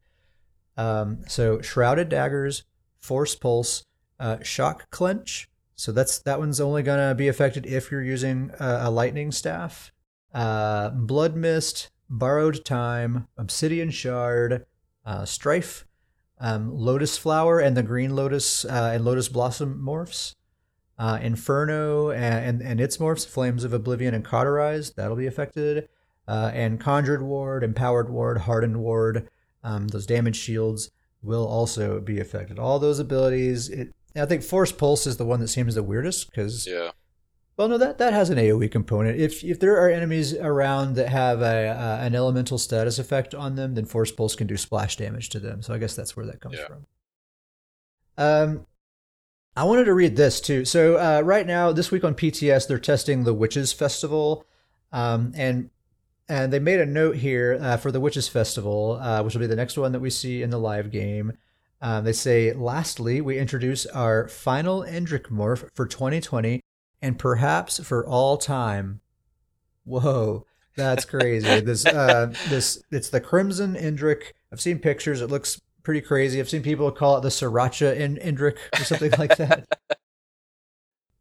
Um, so shrouded daggers, force pulse, uh, shock clench. So that's that one's only gonna be affected if you're using a, a lightning staff uh, Blood Mist, Borrowed Time, Obsidian Shard, uh, Strife, um, Lotus Flower, and the Green Lotus uh, and Lotus Blossom morphs. Uh, Inferno and, and, and, its morphs, Flames of Oblivion and Cauterize, that'll be affected. Uh, and Conjured Ward, Empowered Ward, Hardened Ward, um, those damage shields will also be affected. All those abilities, it, I think Force Pulse is the one that seems the weirdest because yeah. Well, no, that, that has an AOE component. If if there are enemies around that have a uh, an elemental status effect on them, then Force Pulse can do splash damage to them. So I guess that's where that comes yeah. from. Um, I wanted to read this too. So uh, right now, this week on PTS, they're testing the Witches Festival, um, and and they made a note here uh, for the Witches Festival, uh, which will be the next one that we see in the live game. Um, they say, lastly, we introduce our final Indrik morph for 2020 and perhaps for all time. Whoa, that's crazy. this uh, this it's the Crimson Indrik. I've seen pictures. It looks pretty crazy. I've seen people call it the Sriracha in Indrik or something like that.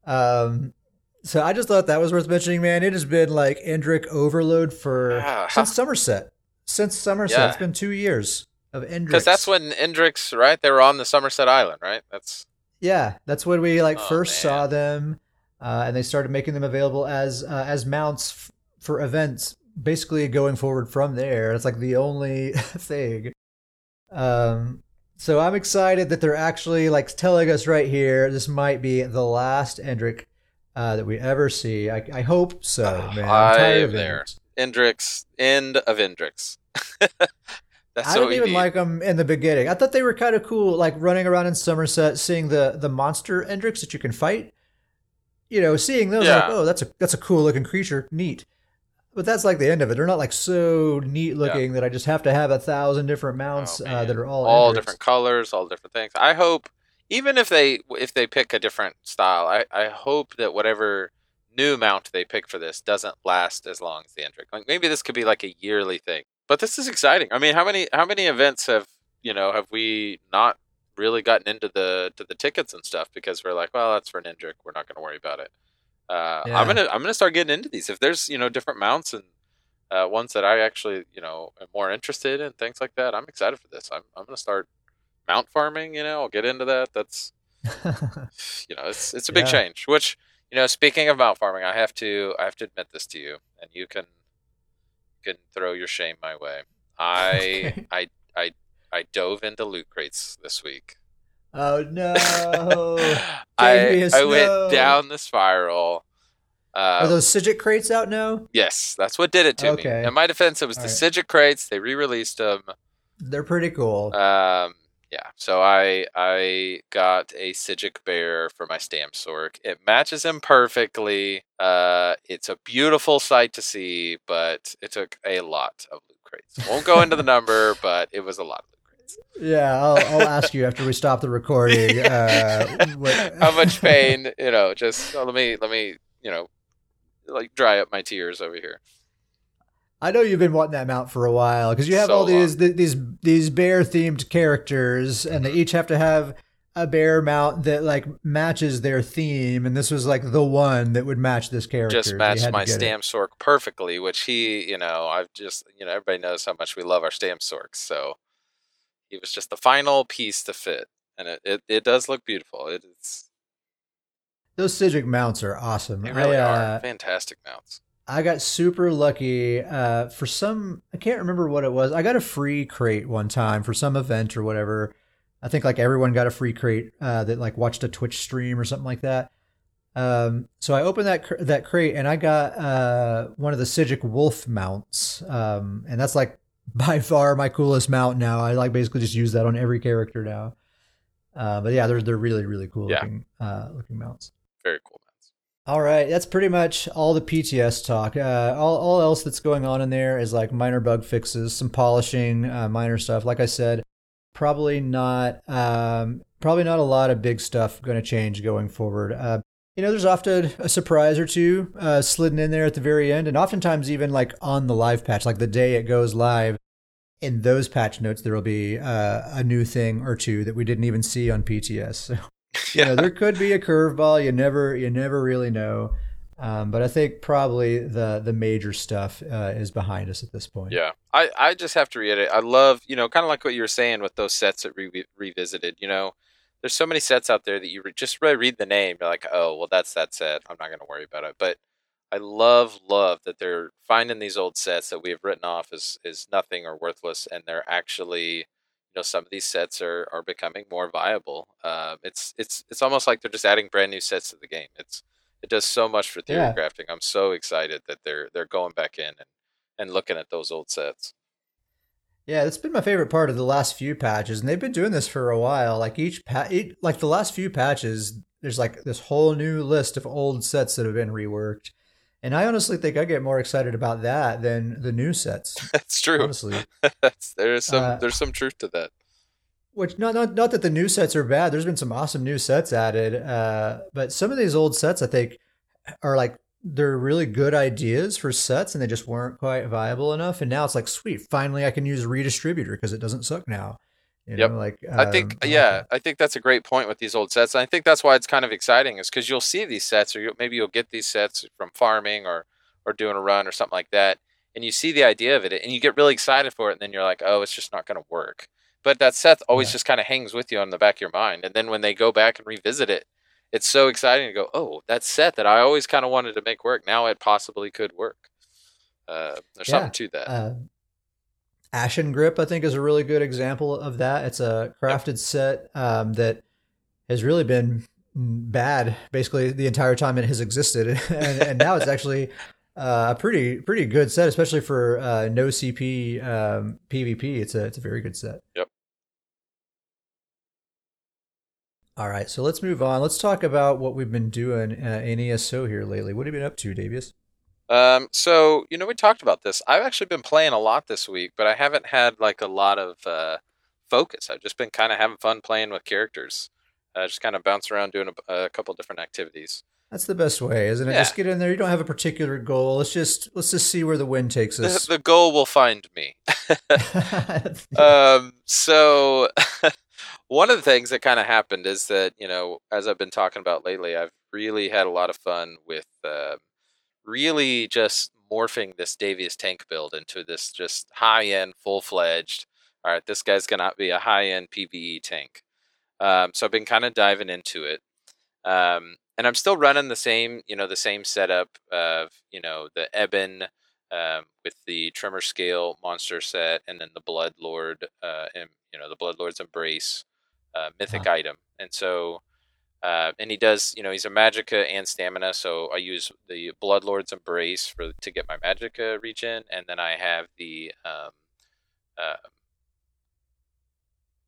Um, so I just thought that was worth mentioning, man. It has been like Indrik overload for yeah. since Somerset. Since Somerset, yeah. it's been two years of Indrik. Because that's when Indriks, right? They were on the Somerset Island, right? That's yeah, that's when we like oh, first man. saw them uh, and they started making them available as uh, as mounts f- for events. Basically, going forward from there, it's like the only thing. Um, so I'm excited that they're actually like telling us right here this might be the last Indrik uh, that we ever see. I, I hope so, man. I'm tired of there. Indriks, end of. That's I didn't even need. like them in the beginning. I thought they were kind of cool, like running around in Somerset, seeing the the monster Indriks that you can fight you know, seeing those, yeah. like, oh, that's a that's a cool looking creature, neat. But that's like the end of it. They're not like so neat looking yeah. that I just have to have a thousand different mounts oh, uh, that are all all different colors, all different things. I hope, even if they if they pick a different style, I I hope that whatever new mount they pick for this doesn't last as long as the Indrik. Like maybe this could be like a yearly thing. But this is exciting. I mean, how many how many events have you know have we not really gotten into the to the tickets and stuff because we're like, well, that's for Ninja. We're not going to worry about it. Uh, yeah. I'm gonna I'm gonna start getting into these. If there's you know different mounts and uh, ones that I actually you know am more interested in things like that, I'm excited for this. I'm I'm gonna start mount farming. You know, I'll get into that. That's you know it's it's a big yeah. change. Which you know, speaking of mount farming, I have to I have to admit this to you, and you can you can throw your shame my way. I I I I dove into loot crates this week. Oh no! I I went down the spiral. Uh, Are those Psijic crates out now? Yes, that's what did it to okay. me. In my defense, it was All the right. Crates. They re-released them. They're pretty cool. Um, yeah. So I I got a Psijic bear for my Stam Sork. It matches him perfectly. Uh, it's a beautiful sight to see, but it took a lot of loot crates. Won't go into the number, but it was a lot of loot crates. yeah, I'll, I'll ask you after we stop the recording. Uh. How much pain, you know? Just oh, let me let me you know, like dry up my tears over here. I know you've been wanting that mount for a while because you have So all these th- these these bear themed characters, and they each have to have a bear mount that like matches their theme, and this was like the one that would match this character. just matched my. Stam Sork perfectly, which he, you know, I've just, you know, everybody knows how much we love our Stam Sorks. So he was just the final piece to fit. And it, it, it does look beautiful. It, it's, Those Psijic mounts are awesome. they really I, are uh, fantastic mounts. I got super lucky uh, for some. I can't remember what it was. I got a free crate one time for some event or whatever. I think like everyone got a free crate uh, that like watched a Twitch stream or something like that. Um, so I opened that cr- that crate and I got uh, one of the Psijic Wolf mounts, um, and that's like by far my coolest mount now. I like basically just use that on every character now. Uh, but yeah, they're they're really really cool Yeah. looking uh, looking mounts. Very cool. All right, that's pretty much all the PTS talk. Uh, all, all else that's going on in there is like minor bug fixes, some polishing, uh, minor stuff. Like I said, probably not, um, probably not a lot of big stuff going to change going forward. Uh, you know, there's often a surprise or two uh, slidden in there at the very end, and oftentimes even like on the live patch, like the day it goes live. In those patch notes, there will be uh, a new thing or two that we didn't even see on PTS. So you know, there could be a curveball. You never, you never really know. Um, but I think probably the the major stuff uh, is behind us at this point. Yeah, I, I just have to reiterate. I love, you know, kind of like what you were saying with those sets that re- revisited. You know, there's so many sets out there that you re- just really read the name, you're like, oh, well, that's that set. I'm not going to worry about it. But I love, love that they're finding these old sets that we have written off as is nothing or worthless, and they're actually, you know, some of these sets are are becoming more viable. Um, it's it's it's almost like they're just adding brand new sets to the game. It's it does so much for theory Yeah. crafting. I'm so excited that they're they're going back in and and looking at those old sets. Yeah, that's been my favorite part of the last few patches, and they've been doing this for a while. Like each pa- each, like the last few patches, there's like this whole new list of old sets that have been reworked, and I honestly think I get more excited about that than the new sets. That's true. honestly, That's, there's some Uh, there's some truth to that. which not not not that the new sets are bad. There's been some awesome new sets added, uh, but some of these old sets I think are like they're really good ideas for sets, and they just weren't quite viable enough. And now it's like, sweet, finally I can use redistributor because it doesn't suck now. You Yep. know, like I think um, yeah. I think that's a great point with these old sets. And I think that's why it's kind of exciting is because you'll see these sets, or you'll, maybe you'll get these sets from farming or or doing a run or something like that, and you see the idea of it, and you get really excited for it, and then you're like, oh, it's just not going to work. But that set always Yeah. just kind of hangs with you on the back of your mind, and then when they go back and revisit it, it's so exciting to go, oh, that set that I always kind of wanted to make work, now it possibly could work. Uh, there's Yeah. something to that. Uh, Ashen Grip, I think, is a really good example of that. It's a crafted set um, that has really been bad basically the entire time it has existed, and, and now it's actually uh, a pretty pretty good set, especially for uh, no CP um, PvP. It's a it's a very good set. Yep. All right, so let's move on. Let's talk about what we've been doing uh, in ESO here lately. What have you been up to, Davius? Um, so you know, we talked about this. I've actually been playing a lot this week, but I haven't had like a lot of uh, focus. I've just been kind of having fun playing with characters. Uh, just kind of bounce around doing a, a couple different activities. That's the best way, isn't it? Yeah. Just get in there. You don't have a particular goal. Let's just let's just see where the wind takes The, us. the goal will find me. um, so one of the things that kind of happened is that you know, as I've been talking about lately, I've really had a lot of fun with uh, really just morphing this Davius tank build into this just high end, full fledged. All right, this guy's gonna be a high end PVE tank. Um, so I've been kind of diving into it. Um, and I'm still running the same, you know, the same setup of, you know, the Ebon um, with the Tremor Scale monster set, and then the Blood Lord, uh, and you know, the Blood Lord's Embrace uh, mythic item. And so, uh, and he does, you know, he's a Magicka and Stamina. So I use the Blood Lord's Embrace for to get my Magicka regen, and then I have the um, uh,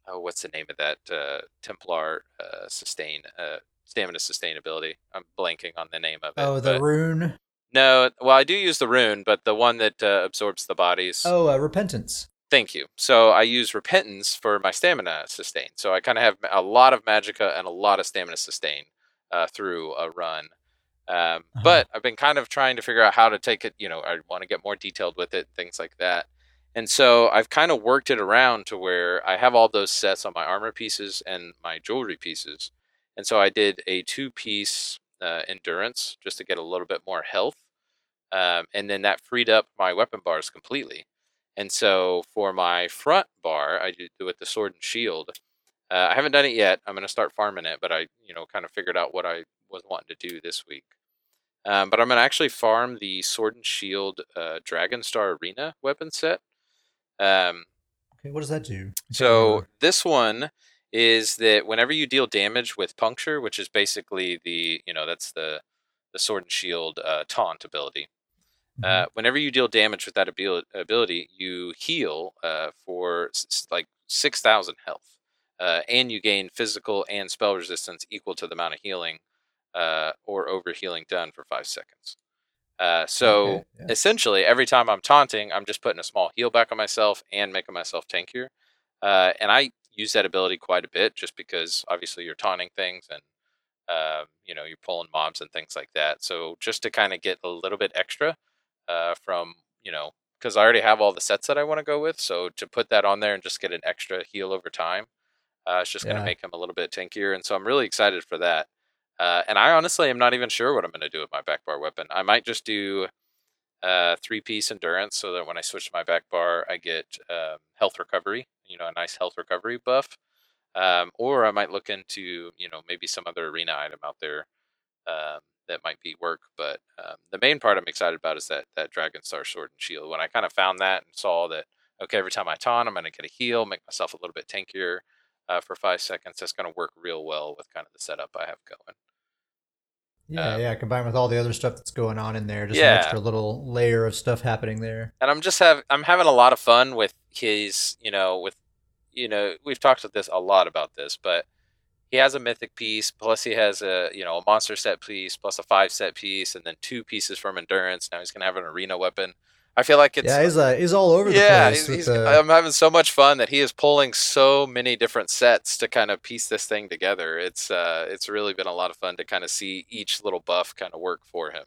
oh, what's the name of that uh, Templar uh, sustain uh, stamina sustainability? I'm blanking on the name of it. oh, the but- rune. no, well, I do use the rune, but the one that uh, absorbs the bodies. Oh, uh, repentance. Thank you. So I use repentance for my stamina sustain. So I kind of have a lot of magicka and a lot of stamina sustain uh, through a run. Um, Uh-huh. But I've been kind of trying to figure out how to take it. You know, I want to get more detailed with it, things like that. And so I've kind of worked it around to where I have all those sets on my armor pieces and my jewelry pieces. And so I did a two piece uh, endurance just to get a little bit more health. Um, and then that freed up my weapon bars completely. And so for my front bar, I do it with the sword and shield. Uh, I haven't done it yet. I'm going to start farming it, but I, you know, kind of figured out what I was wanting to do this week. Um, but I'm going to actually farm the sword and shield uh, Dragon Star Arena weapon set. Um, Okay, what does that do? so this one is that whenever you deal damage with puncture, which is basically the you know that's the the sword and shield uh, taunt ability. Mm-hmm. Uh, whenever you deal damage with that abil- ability, you heal uh, for s- like six thousand health, uh, and you gain physical and spell resistance equal to the amount of healing uh, or over healing done for five seconds. Uh, so Okay, yeah. essentially, every time I'm taunting, I'm just putting a small heal back on myself and making myself tankier. Uh, and I use that ability quite a bit, just because obviously you're taunting things and uh, you know you're pulling mobs and things like that. So just to kind of get a little bit extra uh, from you know because I already have all the sets that I want to go with. So to put that on there and just get an extra heal over time, uh, it's just going to make him a little bit tankier. And so I'm really excited for that. Uh, and I honestly am not even sure what I'm going to do with my back bar weapon. I might just do uh, three piece endurance so that when I switch to my back bar, I get um, health recovery, you know, a nice health recovery buff. Um, or I might look into, you know, maybe some other arena item out there um, that might be work. But um, the main part I'm excited about is that that Dragon Star Sword and Shield. When I kind of found that and saw that, okay, every time I taunt, I'm going to get a heal, make myself a little bit tankier uh, for five seconds. That's going to work real well with kind of the setup I have going. Yeah, um, yeah. Combined with all the other stuff that's going on in there, just Yeah. an extra little layer of stuff happening there. and I'm just have I'm having a lot of fun with his, you know, with you know, we've talked about this a lot about this, but he has a mythic piece, plus he has a you know a monster set piece, plus a five set piece, and then two pieces from endurance. Now he's gonna have an arena weapon. I feel like it's yeah, he's uh, he's all over the yeah, place. he's, he's, the- I'm having so much fun that he is pulling so many different sets to kind of piece this thing together. It's uh, it's really been a lot of fun to kind of see each little buff kind of work for him.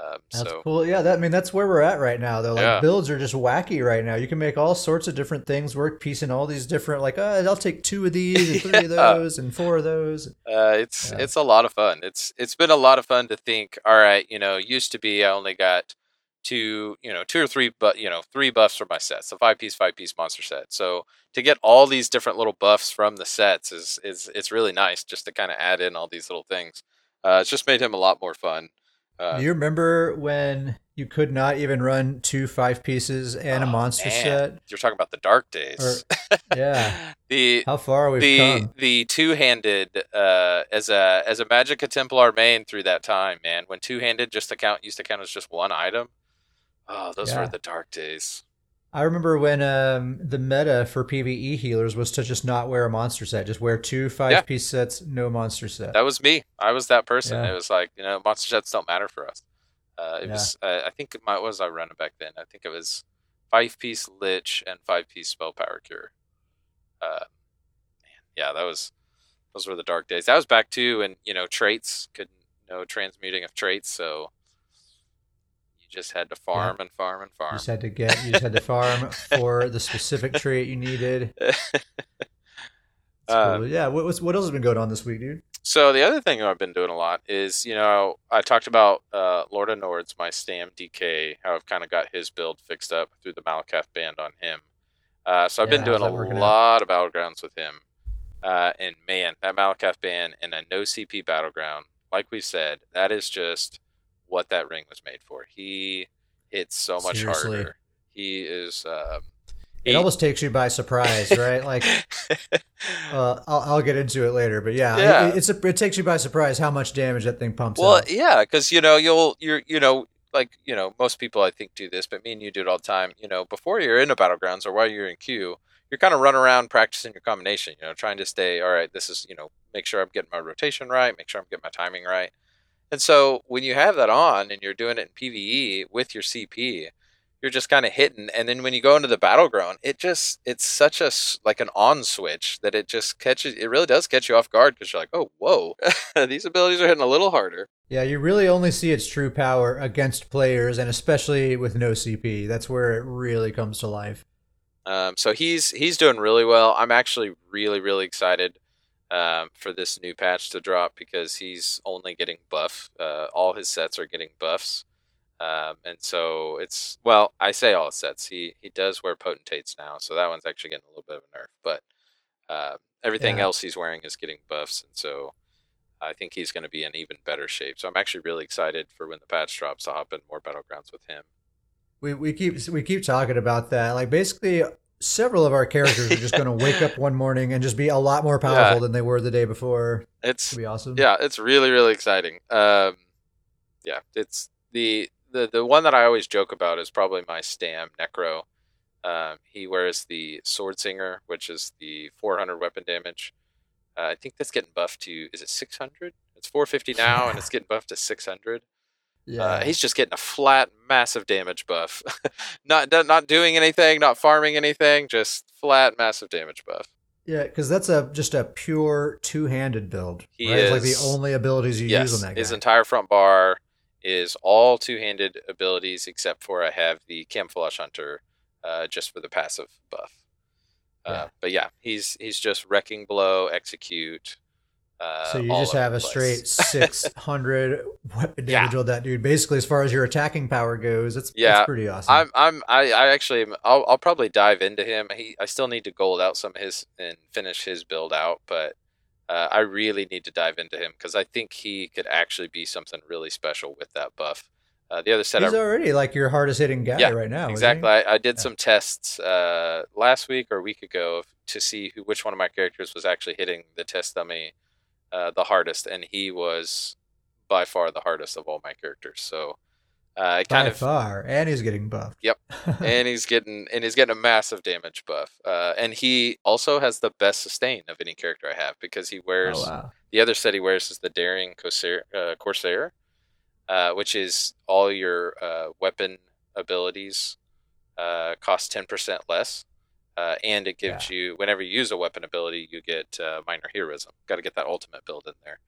Um, That's so cool. Yeah, that I mean that's where we're at right now though. Like Yeah. builds are just wacky right now. You can make all sorts of different things work, piecing all these different like, uh, I'll take two of these and three of those and four of those. Uh, it's Yeah. it's a lot of fun. It's it's been a lot of fun to think. All right, you know, used to be I only got two, you know, two or three, but you know, three buffs for my sets, the five piece, five piece monster set. So to get all these different little buffs from the sets is is it's really nice just to kind of add in all these little things. Uh, it's just made him a lot more fun. Uh, Do you remember when you could not even run two five pieces and a oh, monster man, set? You're talking about the dark days. Yeah. the How far we've the come. the two handed uh, as a as a Magicka Templar main through that time, man. When two handed just to count used to count as just one item. Oh, those Yeah. were the dark days. I remember when um, the meta for PVE healers was to just not wear a monster set, just wear two five piece sets, no monster set. That was me. I was that person. Yeah. It was like you know, monster sets don't matter for us. Uh, it Yeah. was. Uh, I think my what was I running back then? I think it was five piece lich and five piece spell power cure. Uh, man, yeah, that was those were the dark days. That was back too, and you know, traits could no transmuting of traits, so just had to farm and farm and farm. You just had to get, you just had to farm for the specific trait you needed. Uh, cool. yeah. What was what else has been going on this week, dude? So the other thing I've been doing a lot is, you know, I talked about uh, Lord of Nords, my Stam DK, how I've kind of got his build fixed up through the Malacath band on him. Uh, so I've Yeah, been doing a working out? lot of battlegrounds with him. Uh, and man, that Malacath band and a no CP battleground, like we said, that is just what that ring was made for. He hits so much Seriously. harder. He is. Um, It he- almost takes you by surprise, right? Like, uh, I'll, I'll get into it later, but yeah, Yeah. It, it's a, it takes you by surprise how much damage that thing pumps Well, out. yeah, because you know you'll you're you know like you know most people I think do this, but me and you do it all the time. You know, before you're in a battlegrounds or while you're in queue, you're kind of running around practicing your combination. You know, trying to stay all right. This is you know make sure I'm getting my rotation right, make sure I'm getting my timing right. And so when you have that on and you're doing it in PVE with your CP, you're just kind of hitting and then when you go into the battleground it just it's such a like an on switch that it just catches it really does catch you off guard because you're like oh whoa these abilities are hitting a little harder. Yeah you really only see its true power against players and especially with no cp that's where it really comes to life. Um, so he's he's doing really well. I'm actually really really excited um, for this new patch to drop because he's only getting buff uh, all his sets are getting buffs um, and so it's well, I say all sets. He he does wear potentates now, so that one's actually getting a little bit of a nerf. But uh, everything yeah. else he's wearing is getting buffs, and so I think he's going to be in even better shape. So I'm actually really excited for when the patch drops to hop in more battlegrounds with him. We we keep we keep talking about that. Like basically, several of our characters are just going to wake up one morning and just be a lot more powerful yeah. than they were the day before. It's be awesome. Yeah, it's really really exciting. Um, yeah, it's the the the one that I always joke about is probably my Stam Necro. Um, he wears the Sword Singer, which is the 400 weapon damage. Uh, I think that's getting buffed to is it 600? It's 450 now, and it's getting buffed to 600. Yeah, uh, he's just getting a flat, massive damage buff. not not doing anything, not farming anything, just flat, massive damage buff. Yeah, because that's a just a pure two-handed build. He right? is like the only abilities you yes, use on that guy. His entire front bar is all two-handed abilities except for I have the Camouflage Hunter uh, just for the passive buff. Uh, yeah. But yeah, he's he's just wrecking blow, execute. Uh, so you just have a straight 600 weapon damage yeah. on that dude. Basically, as far as your attacking power goes, it's yeah, pretty awesome. I'm I'm I, I actually I'll I'll probably dive into him. He I still need to gold out some of his and finish his build out, but uh, I really need to dive into him because I think he could actually be something really special with that buff. Uh, the other set, he's I, already like your hardest hitting guy yeah, right now. Exactly. I, I, did yeah. some tests uh, last week or a week ago to see who, which one of my characters was actually hitting the test dummy uh, the hardest, and he was by far the hardest of all my characters. So uh, kind By of far, and he's getting buffed. Yep, and he's getting and he's getting a massive damage buff. Uh, and he also has the best sustain of any character I have because he wears oh, wow. the other set he wears is the Daring Corsair, uh, Corsair uh, which is all your uh, weapon abilities uh, cost ten percent less. And it gives yeah. you whenever you use a weapon ability, you get minor heroism. Got to get that ultimate build in there.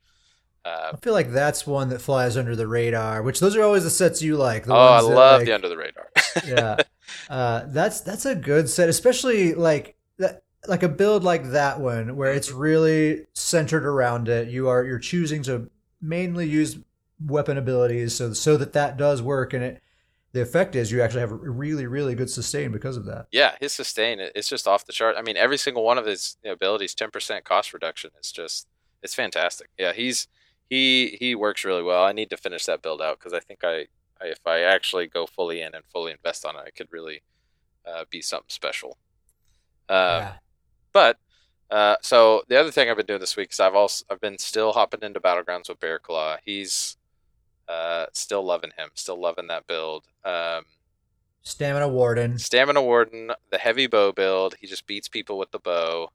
Uh, I feel like that's one that flies under the radar. Which those are always the sets you like. oh, I love like, the under the radar. yeah, uh, that's that's a good set, especially like that, like a build like that one where it's really centered around it. You are you're choosing to mainly use weapon abilities, so so that that does work, and it the effect is you actually have a really really good sustain because of that. Yeah, his sustain it's just off the chart. I mean, every single one of his abilities, ten percent cost reduction. It's just it's fantastic. Yeah, he's he he works really well. I need to finish that build out because I think I, I, if I actually go fully in and fully invest on it, I could really uh, be something special. Um, yeah. But uh, so the other thing I've been doing this week is I've also I've been still hopping into battlegrounds with Bear Claw. He's uh, still loving him, still loving that build. Um, Stamina Warden. Stamina Warden, the heavy bow build. He just beats people with the bow.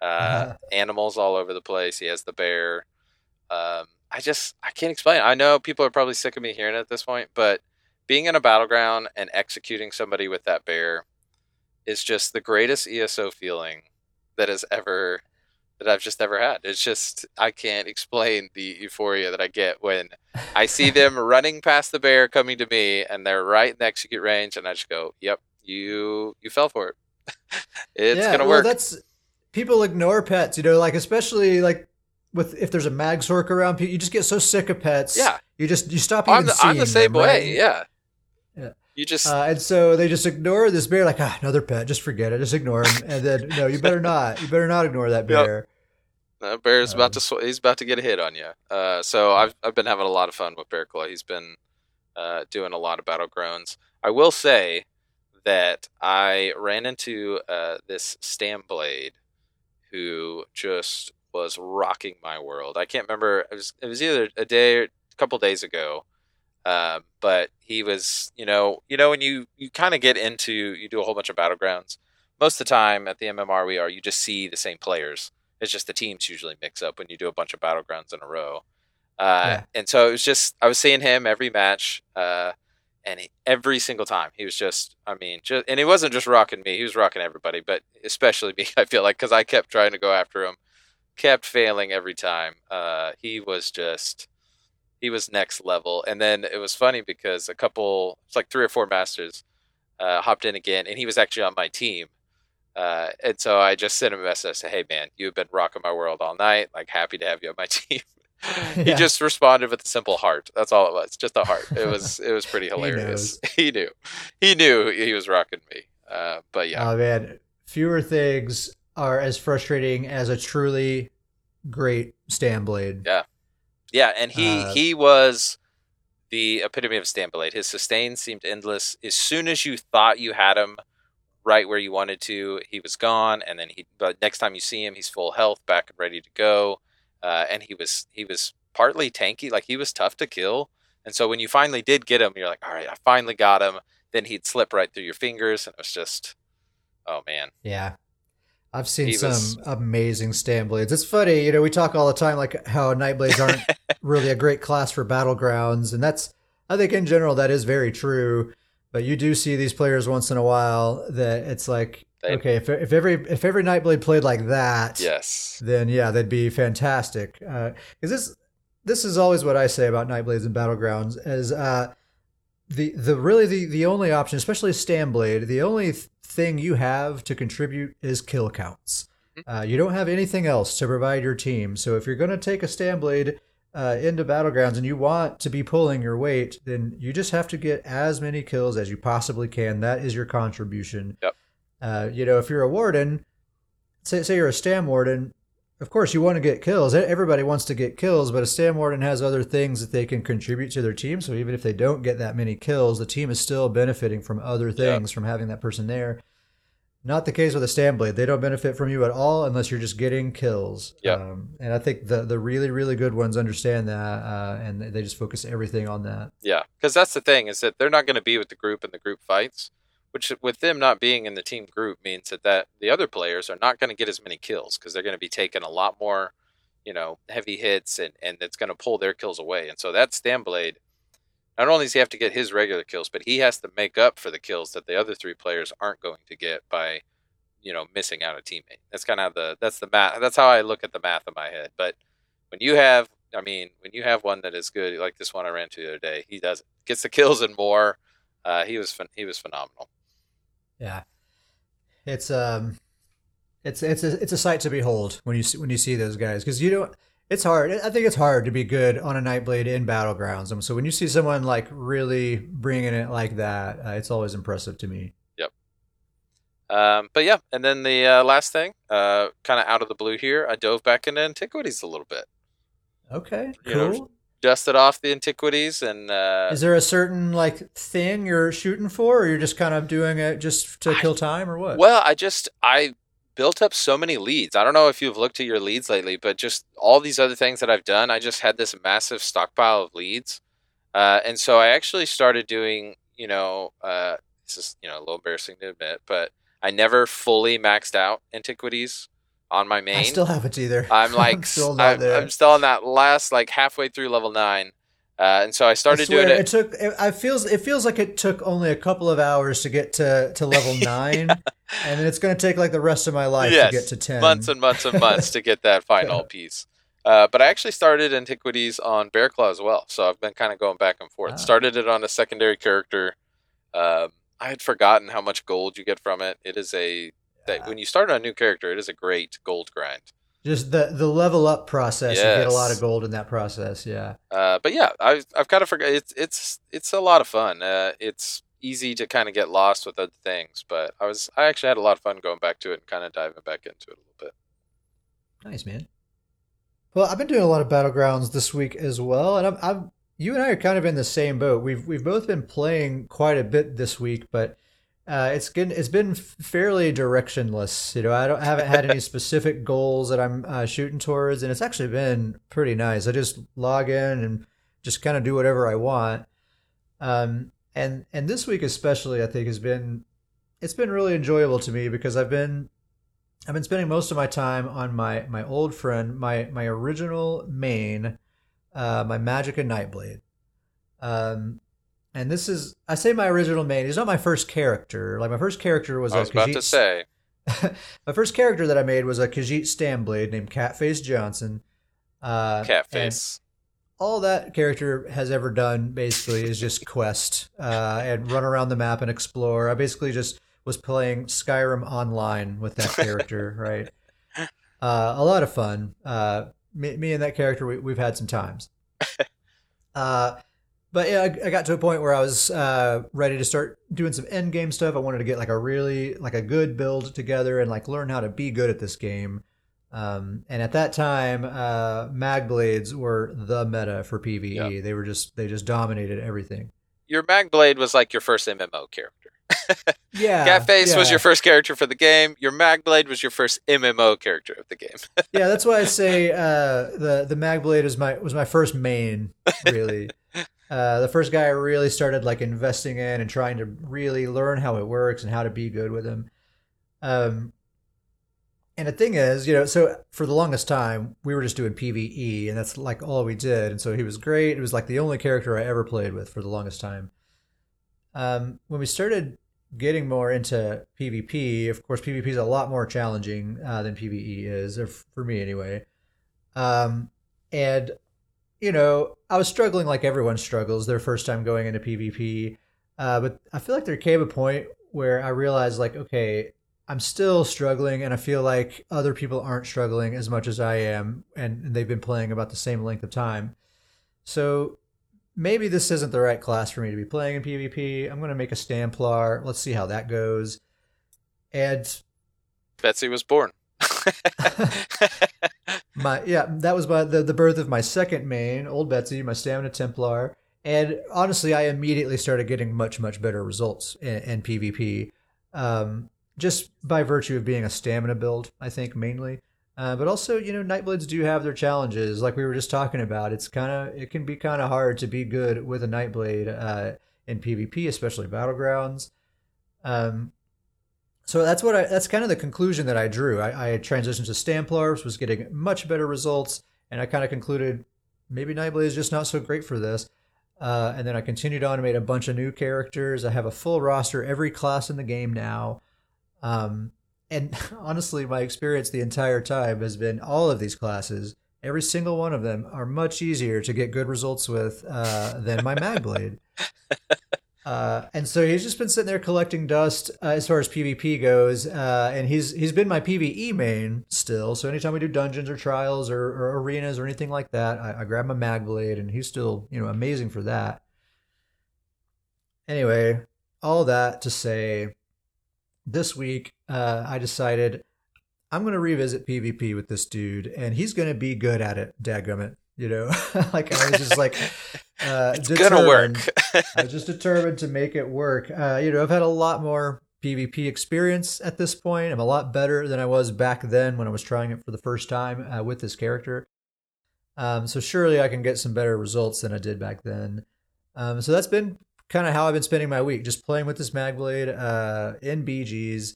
Uh, uh-huh. Animals all over the place. He has the bear. Um, I just I can't explain. It. I know people are probably sick of me hearing it at this point, but being in a battleground and executing somebody with that bear is just the greatest ESO feeling that has ever that I've just ever had. It's just I can't explain the euphoria that I get when I see them running past the bear coming to me and they're right in the execute range and I just go, "Yep, you you fell for it. it's yeah, gonna well, work." That's people ignore pets, you know, like especially like with if there's a Magsork around, you just get so sick of pets. Yeah, you just you stop even I'm the, seeing I'm the same them, way. Right? Yeah. You just uh, and so they just ignore this bear like ah another pet. Just forget it. Just ignore him. And then no, you better not. You better not ignore that bear. Yep. That bear's um, about to sw- he's about to get a hit on you. Uh, so I've I've been having a lot of fun with Bear Claw. He's been uh, doing a lot of battlegrounds. I will say that I ran into uh, this Stamblade who just was rocking my world. I can't remember. It was it was either a day or a couple days ago. Um, but he was, you know, you know, when you you kind of get into you do a whole bunch of battlegrounds. Most of the time at the MMR we are, you just see the same players. It's just the teams usually mix up when you do a bunch of battlegrounds in a row. Uh, yeah. And so it was just I was seeing him every match, uh, and he, every single time he was just, I mean, just, and he wasn't just rocking me; he was rocking everybody, but especially me. I feel like because I kept trying to go after him, kept failing every time. Uh, he was just, he was next level. And then it was funny because a couple, it's like three or four masters, uh, hopped in again, and he was actually on my team. Uh, and so I just sent him a message. I said, "Hey man, you've been rocking my world all night. Like, happy to have you on my team." he Yeah. just responded with a simple heart. That's all it was. Just a heart. It was it was pretty hilarious. He, knew. He knew he was rocking me. Uh, but yeah, Oh man, fewer things are as frustrating as a truly great Stamblade. Yeah. Yeah, and he uh, he was the epitome of Stamblade. His sustain seemed endless. As soon as you thought you had him right where you wanted to, he was gone, and then he. But next time you see him, he's full health, back and ready to go. Uh, and he was he was partly tanky, like he was tough to kill. And so when you finally did get him, you're like, all right, I finally got him. Then he'd slip right through your fingers, and it was just, oh man, Yeah. I've seen He some was- amazing Stamblades. It's funny, you know, we talk all the time like how Nightblades aren't really a great class for battlegrounds, and that's I think in general that is very true. But you do see these players once in a while that it's like, They- okay, if if every if every Nightblade played like that, yes, then yeah, they'd be fantastic. Because this this is always what I say about Nightblades and Battlegrounds is uh, the the really the the only option, especially Stamblade, the only th- thing you have to contribute is kill counts. Uh, you don't have anything else to provide your team. So if you're going to take a Stamblade uh, into Battlegrounds and you want to be pulling your weight, then you just have to get as many kills as you possibly can. That is your contribution. Yep. Uh, you know, if you're a warden, say say you're a Stam Warden, of course you want to get kills. Everybody wants to get kills, but a Stam Warden has other things that they can contribute to their team. So even if they don't get that many kills, the team is still benefiting from other things from having that person there. Not the case with a Stam Blade. They don't benefit from you at all unless you're just getting kills. Yep. Um, and I think the the really really good ones understand that, uh, and they just focus everything on that. Yeah, because that's the thing is that they're not going to be with the group in the group fights, which with them not being in the team group means that, that the other players are not going to get as many kills because they're going to be taking a lot more, you know, heavy hits and and it's going to pull their kills away. And so that Stamblade, not only does he have to get his regular kills, but he has to make up for the kills that the other three players aren't going to get by, you know, missing out a teammate. That's kind of the that's the math. That's how I look at the math in my head. But when you have I mean, when you have one that is good, like this one I ran to the other day, he does gets the kills and more. Uh, he was he was phenomenal. Yeah, it's um, it's it's a it's a sight to behold when you see, when you see those guys because you don't. It's hard. I think it's hard to be good on a Nightblade in battlegrounds. Um, so when you see someone like really bringing it like that, uh, it's always impressive to me. Yep. Um, but yeah, and then the uh, last thing, uh, kind of out of the blue here, I dove back into antiquities a little bit, Okay, You know, cool. Dusted off the antiquities, and uh, Is there a certain like thing you're shooting for, or you're just kind of doing it just to I- kill time, or what? well, I just I built up so many leads. I don't know if you've looked at your leads lately, but just all these other things that I've done, I just had this massive stockpile of leads, uh, and so I actually started doing, you know, uh, this is you know a little embarrassing to admit, but I never fully maxed out antiquities on my main. I still haven't either. I'm like still not I'm, there. I'm still on that last like halfway through level nine, uh, and so I started I swear, doing it. It took. It, I feels. It feels like it took only a couple of hours to get to to level nine, and then it's going to take like the rest of my life Yes, to get to ten. months and months and months to get that final piece. Uh, but I actually started antiquities on Bear Claw as well, so I've been kind of going back and forth. Ah. Started it on a secondary character. Um, I had forgotten how much gold you get from it. It is a that when you start on a new character, it is a great gold grind. Just the the level up process. You get a lot of gold in that process. Yeah. Uh, but yeah, I've I've kind of forgot. It's it's it's a lot of fun. Uh, it's easy to kind of get lost with other things, but I was I actually had a lot of fun going back to it and kind of diving back into it a little bit. Nice man. Well, I've been doing a lot of battlegrounds this week as well, and I'm, I'm you and I are kind of in the same boat. We've we've both been playing quite a bit this week, but uh, it's been it's been fairly directionless. You know, I don't I haven't had any specific goals that I'm uh, shooting towards, and it's actually been pretty nice. I just log in and just kind of do whatever I want. Um, and and this week especially, I think has been it's been really enjoyable to me because I've been I've been spending most of my time on my my old friend, my my original main, uh, my Magic and Nightblade. Um, and this is I say my original main. He's not my first character. Like my first character was. I was a about Khajiit to say. my first character that I made was a Khajiit Stamblade named Catface Johnson. Uh, Catface. all that character has ever done basically is just quest uh, and run around the map and explore. I basically just was playing Skyrim online with that character, right? Uh, a lot of fun. Uh, me, me and that character, we, we've had some times. Uh, but yeah, I, I got to a point where I was uh, ready to start doing some end game stuff. I wanted to get like a really like a good build together and like learn how to be good at this game. Um, and at that time, uh, mag blades were the meta for PVE. Yeah. They were just they just dominated everything. Your Magblade was like your first MMO character. Yeah, Catface was your first character for the game. Your Magblade was your first MMO character of the game. yeah, that's why I say uh, the the Magblade is my was my first main. Really, uh, the first guy I really started like investing in and trying to really learn how it works and how to be good with him. Um, and the thing is, you know, so for the longest time we were just doing PVE, and that's like all we did. And so he was great. It was like the only character I ever played with for the longest time. Um, when we started getting more into PvP, of course, PvP is a lot more challenging uh, than PvE is, for me anyway. Um, and you know, I was struggling like everyone struggles their first time going into PvP. Uh, but I feel like there came a point where I realized, like, okay, I'm still struggling, and I feel like other people aren't struggling as much as I am, and, they've been playing about the same length of time. So maybe this isn't the right class for me to be playing in PvP. I'm going to make a Stamplar. Let's see how that goes. And Betsy was born. my yeah, that was my the, the birth of my second main, Old Betsy, my Stamina Templar. And honestly, I immediately started getting much much better results in, in PvP, um, just by virtue of being a stamina build. I think mainly. Uh, but also, you know, Nightblades do have their challenges, like we were just talking about. It's kind of it can be kind of hard to be good with a Nightblade uh, in PvP, especially battlegrounds. Um, so that's what I that's kind of the conclusion that I drew. I, I transitioned to Stamplars, was getting much better results, and I kind of concluded maybe Nightblade is just not so great for this. Uh, and then I continued on and made a bunch of new characters. I have a full roster, every class in the game now. Um, and honestly, my experience the entire time has been all of these classes, every single one of them are much easier to get good results with uh, than my Magblade. Uh, and so he's just been sitting there collecting dust uh, as far as PvP goes, uh, and he's he's been my PVE main still. So anytime we do dungeons or trials or, or arenas or anything like that, I, I grab my Magblade, and he's still you know amazing for that. Anyway, all that to say, this week uh, I decided I'm going to revisit PvP with this dude, and he's going to be good at it. Dadgummit, you know, like I was just like, uh, it's gonna work. I was just determined to make it work. Uh, you know, I've had a lot more PvP experience at this point. I'm a lot better than I was back then when I was trying it for the first time uh, with this character. Um, so surely I can get some better results than I did back then. Um, so that's been kind of how I've been spending my week, just playing with this Magblade uh, in BGs,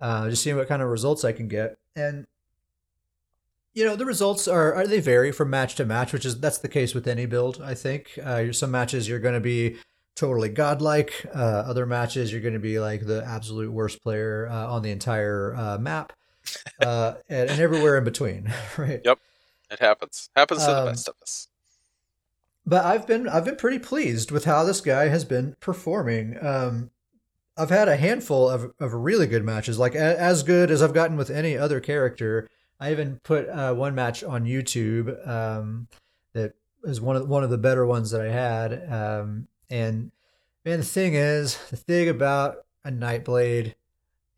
uh, just seeing what kind of results I can get. And you know the results are, are they vary from match to match, which is that's the case with any build. I think uh, some matches you're going to be totally godlike. Uh, other matches you're going to be like the absolute worst player uh, on the entire uh, map, uh, and, and everywhere in between. Right. Yep. It happens. Happens to the Um, best of us. but I've been I've been pretty pleased with how this guy has been performing. Um, I've had a handful of, of really good matches, like a, as good as I've gotten with any other character. I even put uh, one match on YouTube um, that is one of one of the better ones that I had. Um, and man, the thing is, the thing about a Nightblade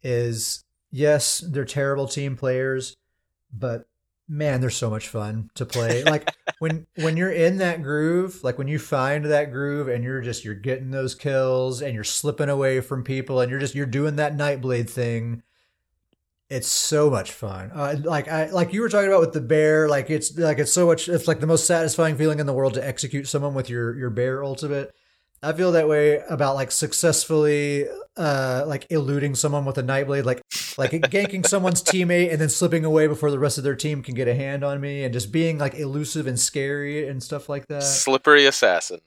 is, yes, they're terrible team players, but man, they're so much fun to play. Like when when you're in that groove, like when you find that groove and you're just you're getting those kills and you're slipping away from people and you're just you're doing that Nightblade thing. It's so much fun. Uh, like I like you were talking about with the bear. Like it's like it's so much. It's like the most satisfying feeling in the world to execute someone with your your bear ultimate. I feel that way about like successfully uh like eluding someone with a nightblade, like like ganking someone's teammate and then slipping away before the rest of their team can get a hand on me and just being like elusive and scary and stuff like that. Slippery assassin.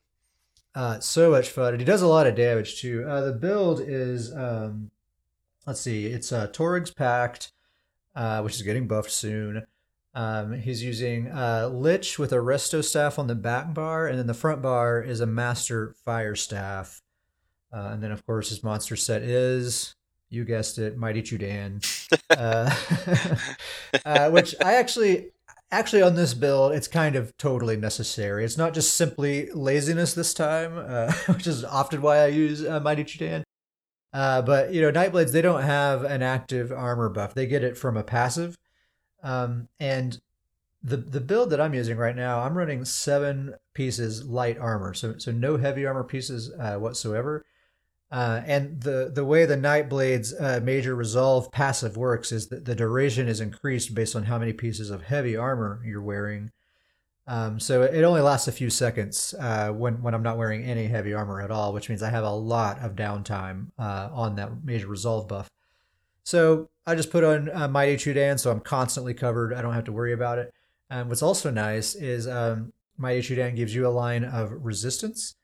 Uh, so much fun, and he does a lot of damage too. Uh, the build is, um, let's see, it's uh, Torug's Pact, uh, which is getting buffed soon. Um, he's using uh, Lich with a Resto Staff on the back bar, and then the front bar is a Master Fire Staff. Uh, and then, of course, his monster set is, you guessed it, Mighty Chudan. uh, uh, which I actually, actually on this build, it's kind of totally necessary. It's not just simply laziness this time, uh, which is often why I use uh, Mighty Chudan. Uh, but you know, Nightblades they don't have an active armor buff; they get it from a passive. Um, and the the build that I'm using right now, I'm running seven pieces light armor, so so no heavy armor pieces uh, whatsoever. Uh, and the the way the Nightblade's uh, major resolve passive works is that the duration is increased based on how many pieces of heavy armor you're wearing. Um, so it only lasts a few seconds uh, when when I'm not wearing any heavy armor at all, which means I have a lot of downtime uh, on that major resolve buff. So I just put on uh, Mighty Chudan, so I'm constantly covered. I don't have to worry about it. And what's also nice is um, Mighty Chudan gives you a line of resistance,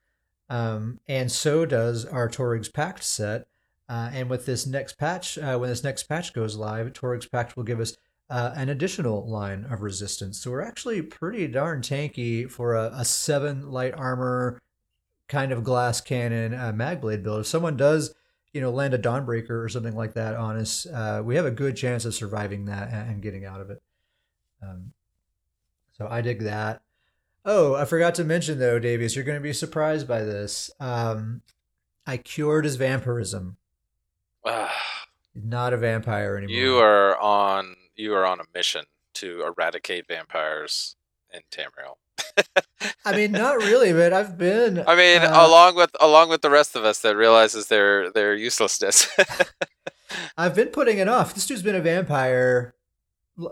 um, and so does our Torug's Pact set. Uh, and with this next patch, uh, when this next patch goes live, Torug's Pact will give us uh, an additional line of resistance. So we're actually pretty darn tanky for a, a seven light armor kind of glass cannon uh, magblade build. If someone does you know, land a Dawnbreaker or something like that on us, uh, we have a good chance of surviving that and getting out of it. Um, so I dig that. Oh, I forgot to mention though, Davius, you're going to be surprised by this. Um, I cured his vampirism. Not a vampire anymore. You are on. You are on a mission to eradicate vampires in Tamriel. I mean, not really, but I've been. I mean, uh, along with along with the rest of us that realizes their their uselessness. I've been putting it off. This dude's been a vampire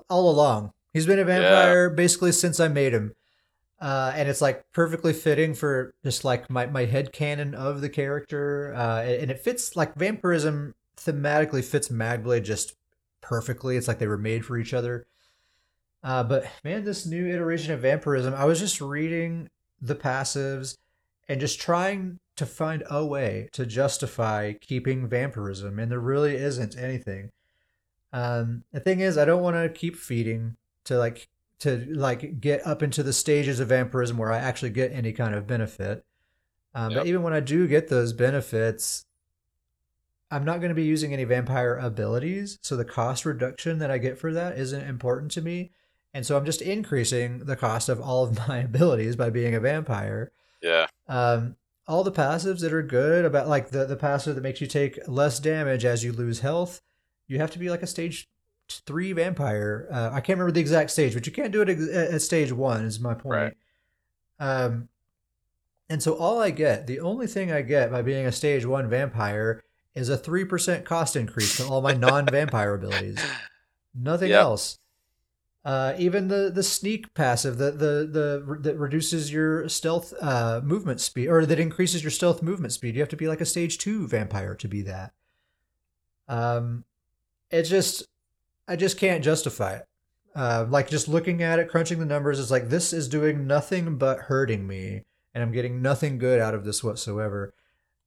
all along. He's been a vampire yeah. basically since I made him. Uh, and it's like perfectly fitting for just like my, my head canon of the character. Uh, and it fits like vampirism thematically fits Magblade just perfectly. It's like they were made for each other. Uh, but man, this new iteration of vampirism, I was just reading the passives and just trying to find a way to justify keeping vampirism, and there really isn't anything. Um, the thing is, I don't want to keep feeding to like to like get up into the stages of vampirism where I actually get any kind of benefit. Um, yep. But even when I do get those benefits, I'm not going to be using any vampire abilities, so the cost reduction that I get for that isn't important to me. And so I'm just increasing the cost of all of my abilities by being a vampire. Yeah. Um, all the passives that are good about like the, the passive that makes you take less damage as you lose health, you have to be like a stage three vampire. Uh, I can't remember the exact stage, but you can't do it at, at stage one. Is my point. Right. Um, and so all I get, the only thing I get by being a stage one vampire, is a three percent cost increase to all my non-vampire abilities. Nothing yep. else. Uh, even the the sneak passive that the the that reduces your stealth uh, movement speed or that increases your stealth movement speed. You have to be like a stage two vampire to be that. Um, it's just I just can't justify it. Uh, like just looking at it, crunching the numbers, is like this is doing nothing but hurting me, and I'm getting nothing good out of this whatsoever.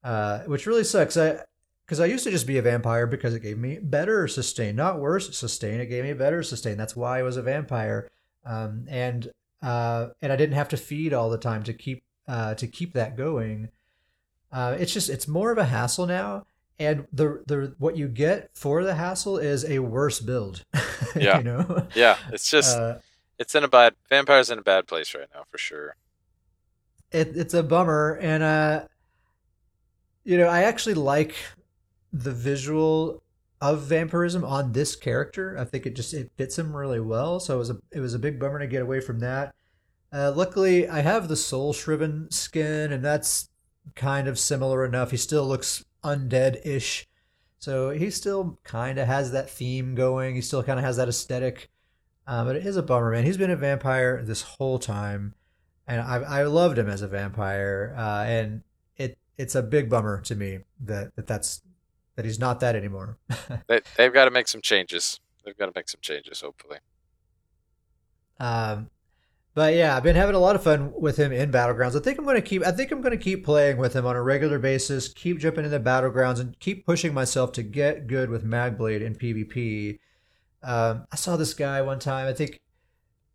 Uh, which really sucks. I because I used to just be a vampire because it gave me better sustain, not worse sustain. It gave me better sustain. That's why I was a vampire, um, and uh, and I didn't have to feed all the time to keep uh, to keep that going. Uh, it's just it's more of a hassle now, and the the what you get for the hassle is a worse build. yeah, you know. Yeah, it's just uh, it's in a bad vampires in a bad place right now for sure. It, it's a bummer, and uh, you know I actually like the visual of vampirism on this character. I think it just it fits him really well. So it was a it was a big bummer to get away from that. Uh, luckily, I have the Soul Shriven skin, and that's kind of similar enough. He still looks undead-ish, so he still kind of has that theme going. He still kind of has that aesthetic. Uh, but it is a bummer, man. He's been a vampire this whole time, and I I loved him as a vampire, uh, and it it's a big bummer to me that, that that's that he's not that anymore. they, they've got to make some changes. They've got to make some changes, hopefully. Um, But yeah, I've been having a lot of fun with him in battlegrounds. I think I'm going to keep. I think I'm going to keep playing with him on a regular basis. Keep jumping into the battlegrounds and keep pushing myself to get good with Magblade in PvP. Um, I saw this guy one time. I think.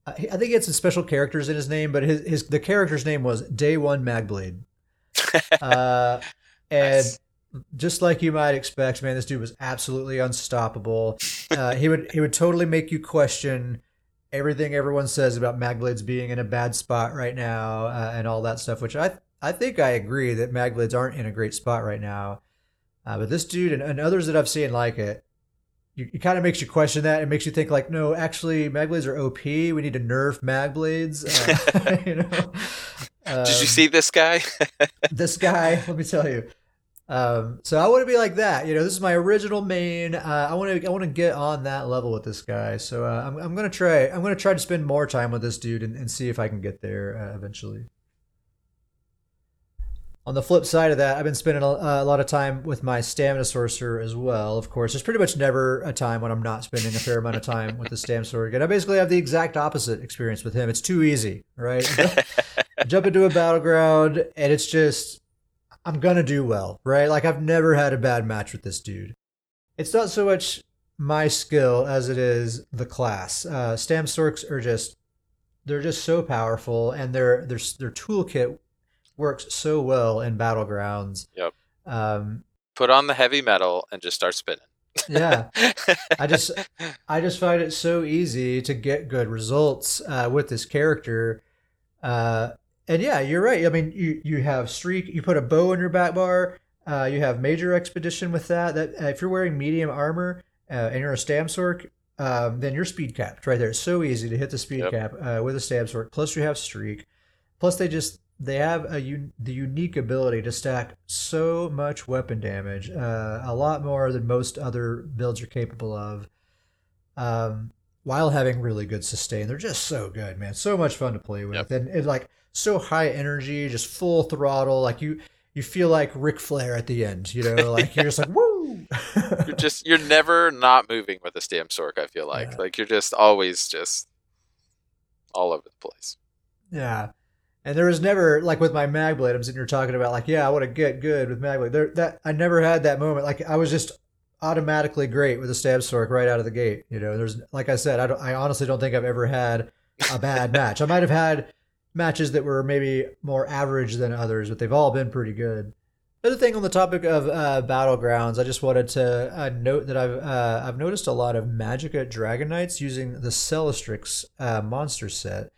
I think he had some special characters in his name, but his, his the character's name was Day One Magblade. uh, and nice. Just like you might expect, man, this dude was absolutely unstoppable. Uh, he would he would totally make you question everything everyone says about Magblades being in a bad spot right now uh, and all that stuff, which I I think I agree that Magblades aren't in a great spot right now. Uh, but this dude and, and, others that I've seen like it, you, it kind of makes you question that. It makes you think like, no, actually, Magblades are OP. We need to nerf Magblades. Uh, you know. Um, Did you um, see this guy? this guy, let me tell you. Um, so I want to be like that. You know, this is my original main. Uh, I want to I want to get on that level with this guy. So uh, I'm I'm gonna try I'm gonna try to spend more time with this dude and, and see if I can get there uh, eventually. On the flip side of that, I've been spending a, a, lot of time with my stamina sorcerer as well. Of course, there's pretty much never a time when I'm not spending a fair amount of time with the stamina sorcerer. And I basically have the exact opposite experience with him. It's too easy, right? jump into a battleground and it's just I'm gonna do well, right? Like I've never had a bad match with this dude. It's not so much my skill as it is the class. Uh, Stam Sorks are just they're just so powerful, and their their their toolkit works so well in battlegrounds. Yep. Um, Put on the heavy metal and just start spinning. yeah, I just I just find it so easy to get good results uh, with this character. Uh, and yeah, you're right. I mean, you you have streak. You put a bow in your back bar. Uh, you have major expedition with that. That uh, if you're wearing medium armor uh, and you're a Stamsork, um, then you're speed capped right there. It's so easy to hit the speed yep. cap uh, with a Stamsork. Plus you have streak. Plus they just they have a un- the unique ability to stack so much weapon damage, uh, a lot more than most other builds are capable of. Um, while having really good sustain, they're just so good, man. So much fun to play with, yep. and, and like so high energy, just full throttle. Like you, you feel like Ric Flair at the end. You know, like you're just like woo. you're just you're never not moving with a Stamsork. I feel like yeah. like you're just always just all over the place. Yeah. And there was never like with my Magblade, I'm sitting here talking about like, yeah, I want to get good with Magblade. There, that I never had that moment. Like I was just automatically great with a Stamsork right out of the gate. You know, there's like I said, I don't, I honestly don't think I've ever had a bad match. I might have had matches that were maybe more average than others, but they've all been pretty good. Another thing on the topic of uh, battlegrounds, I just wanted to uh, note that I've uh, I've noticed a lot of Magicka Dragon Knights using the Celastrix uh, monster set,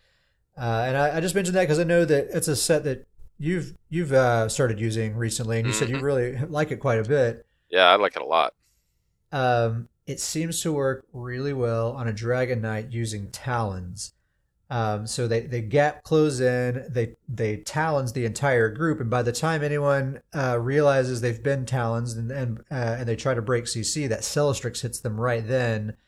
uh, and I, I, just mentioned that because I know that it's a set that you've you've uh, started using recently, and you mm-hmm. said you mm-hmm. really like it quite a bit. Yeah, I like it a lot. Um, it seems to work really well on a Dragon Knight using Talons. Um, so they, they gap close in, they they talons the entire group, and by the time anyone uh, realizes they've been talons and and, uh, and they try to break CC, that Celastrix hits them right then,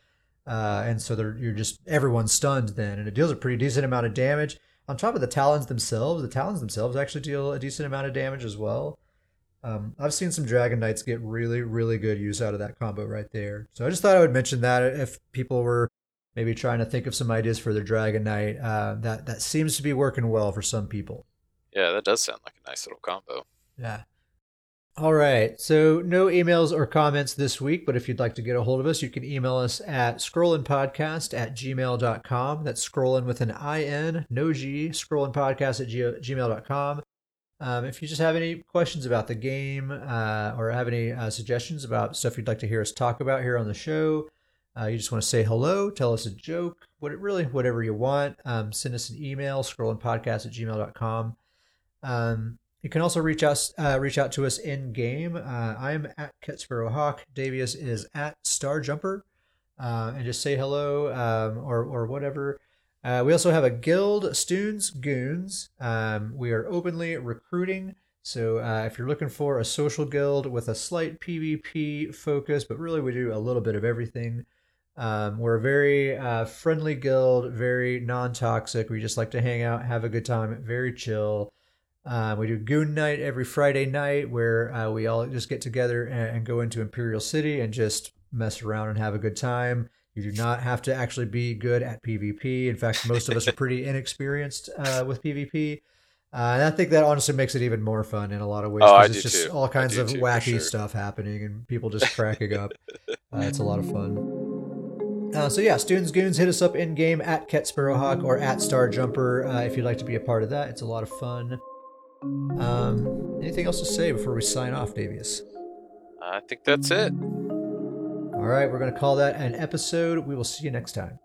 uh, and so they're you're just everyone's stunned then, and it deals a pretty decent amount of damage. On top of the talons themselves, the talons themselves actually deal a decent amount of damage as well. Um, I've seen some Dragon Knights get really, really good use out of that combo right there. So I just thought I would mention that if people were maybe trying to think of some ideas for their Dragon Knight. Uh, that that seems to be working well for some people. Yeah, that does sound like a nice little combo. Yeah. All right. So no emails or comments this week, but if you'd like to get a hold of us, you can email us at scrollinpodcast at gmail.com. That's scrolling with an I-N, no G, scrollinpodcast at gmail.com. Um, if you just have any questions about the game uh, or have any uh, suggestions about stuff you'd like to hear us talk about here on the show, uh, you just want to say hello, tell us a joke, what it really, whatever you want. Um, send us an email, scrollinpodcast at gmail.com. Um, you can also reach us, uh, reach out to us in game. Uh, I'm at Ketsparrow Hawk. Davius is at Starjumper, uh, and just say hello um, or or whatever. Uh, we also have a guild, Stoons Goons. Um, we are openly recruiting. So uh, if you're looking for a social guild with a slight PvP focus, but really we do a little bit of everything, um, we're a very uh, friendly guild, very non-toxic. We just like to hang out, have a good time, very chill. Uh, we do Goon Night every Friday night, where uh, we all just get together and, and, go into Imperial City and just mess around and have a good time. You do not have to actually be good at PvP. In fact, most of us are pretty inexperienced uh, with PvP. Uh, and I think that honestly makes it even more fun in a lot of ways. Oh, it's just too. all kinds of too, wacky sure. stuff happening and people just cracking up. Uh, it's a lot of fun. Uh, so yeah, Stoons Goons, hit us up in game at Ket Sparrowhawk or at Star Jumper uh, if you'd like to be a part of that. It's a lot of fun. Um, anything else to say before we sign off, Davius? I think that's it. All right, we're going to call that an episode. We will see you next time.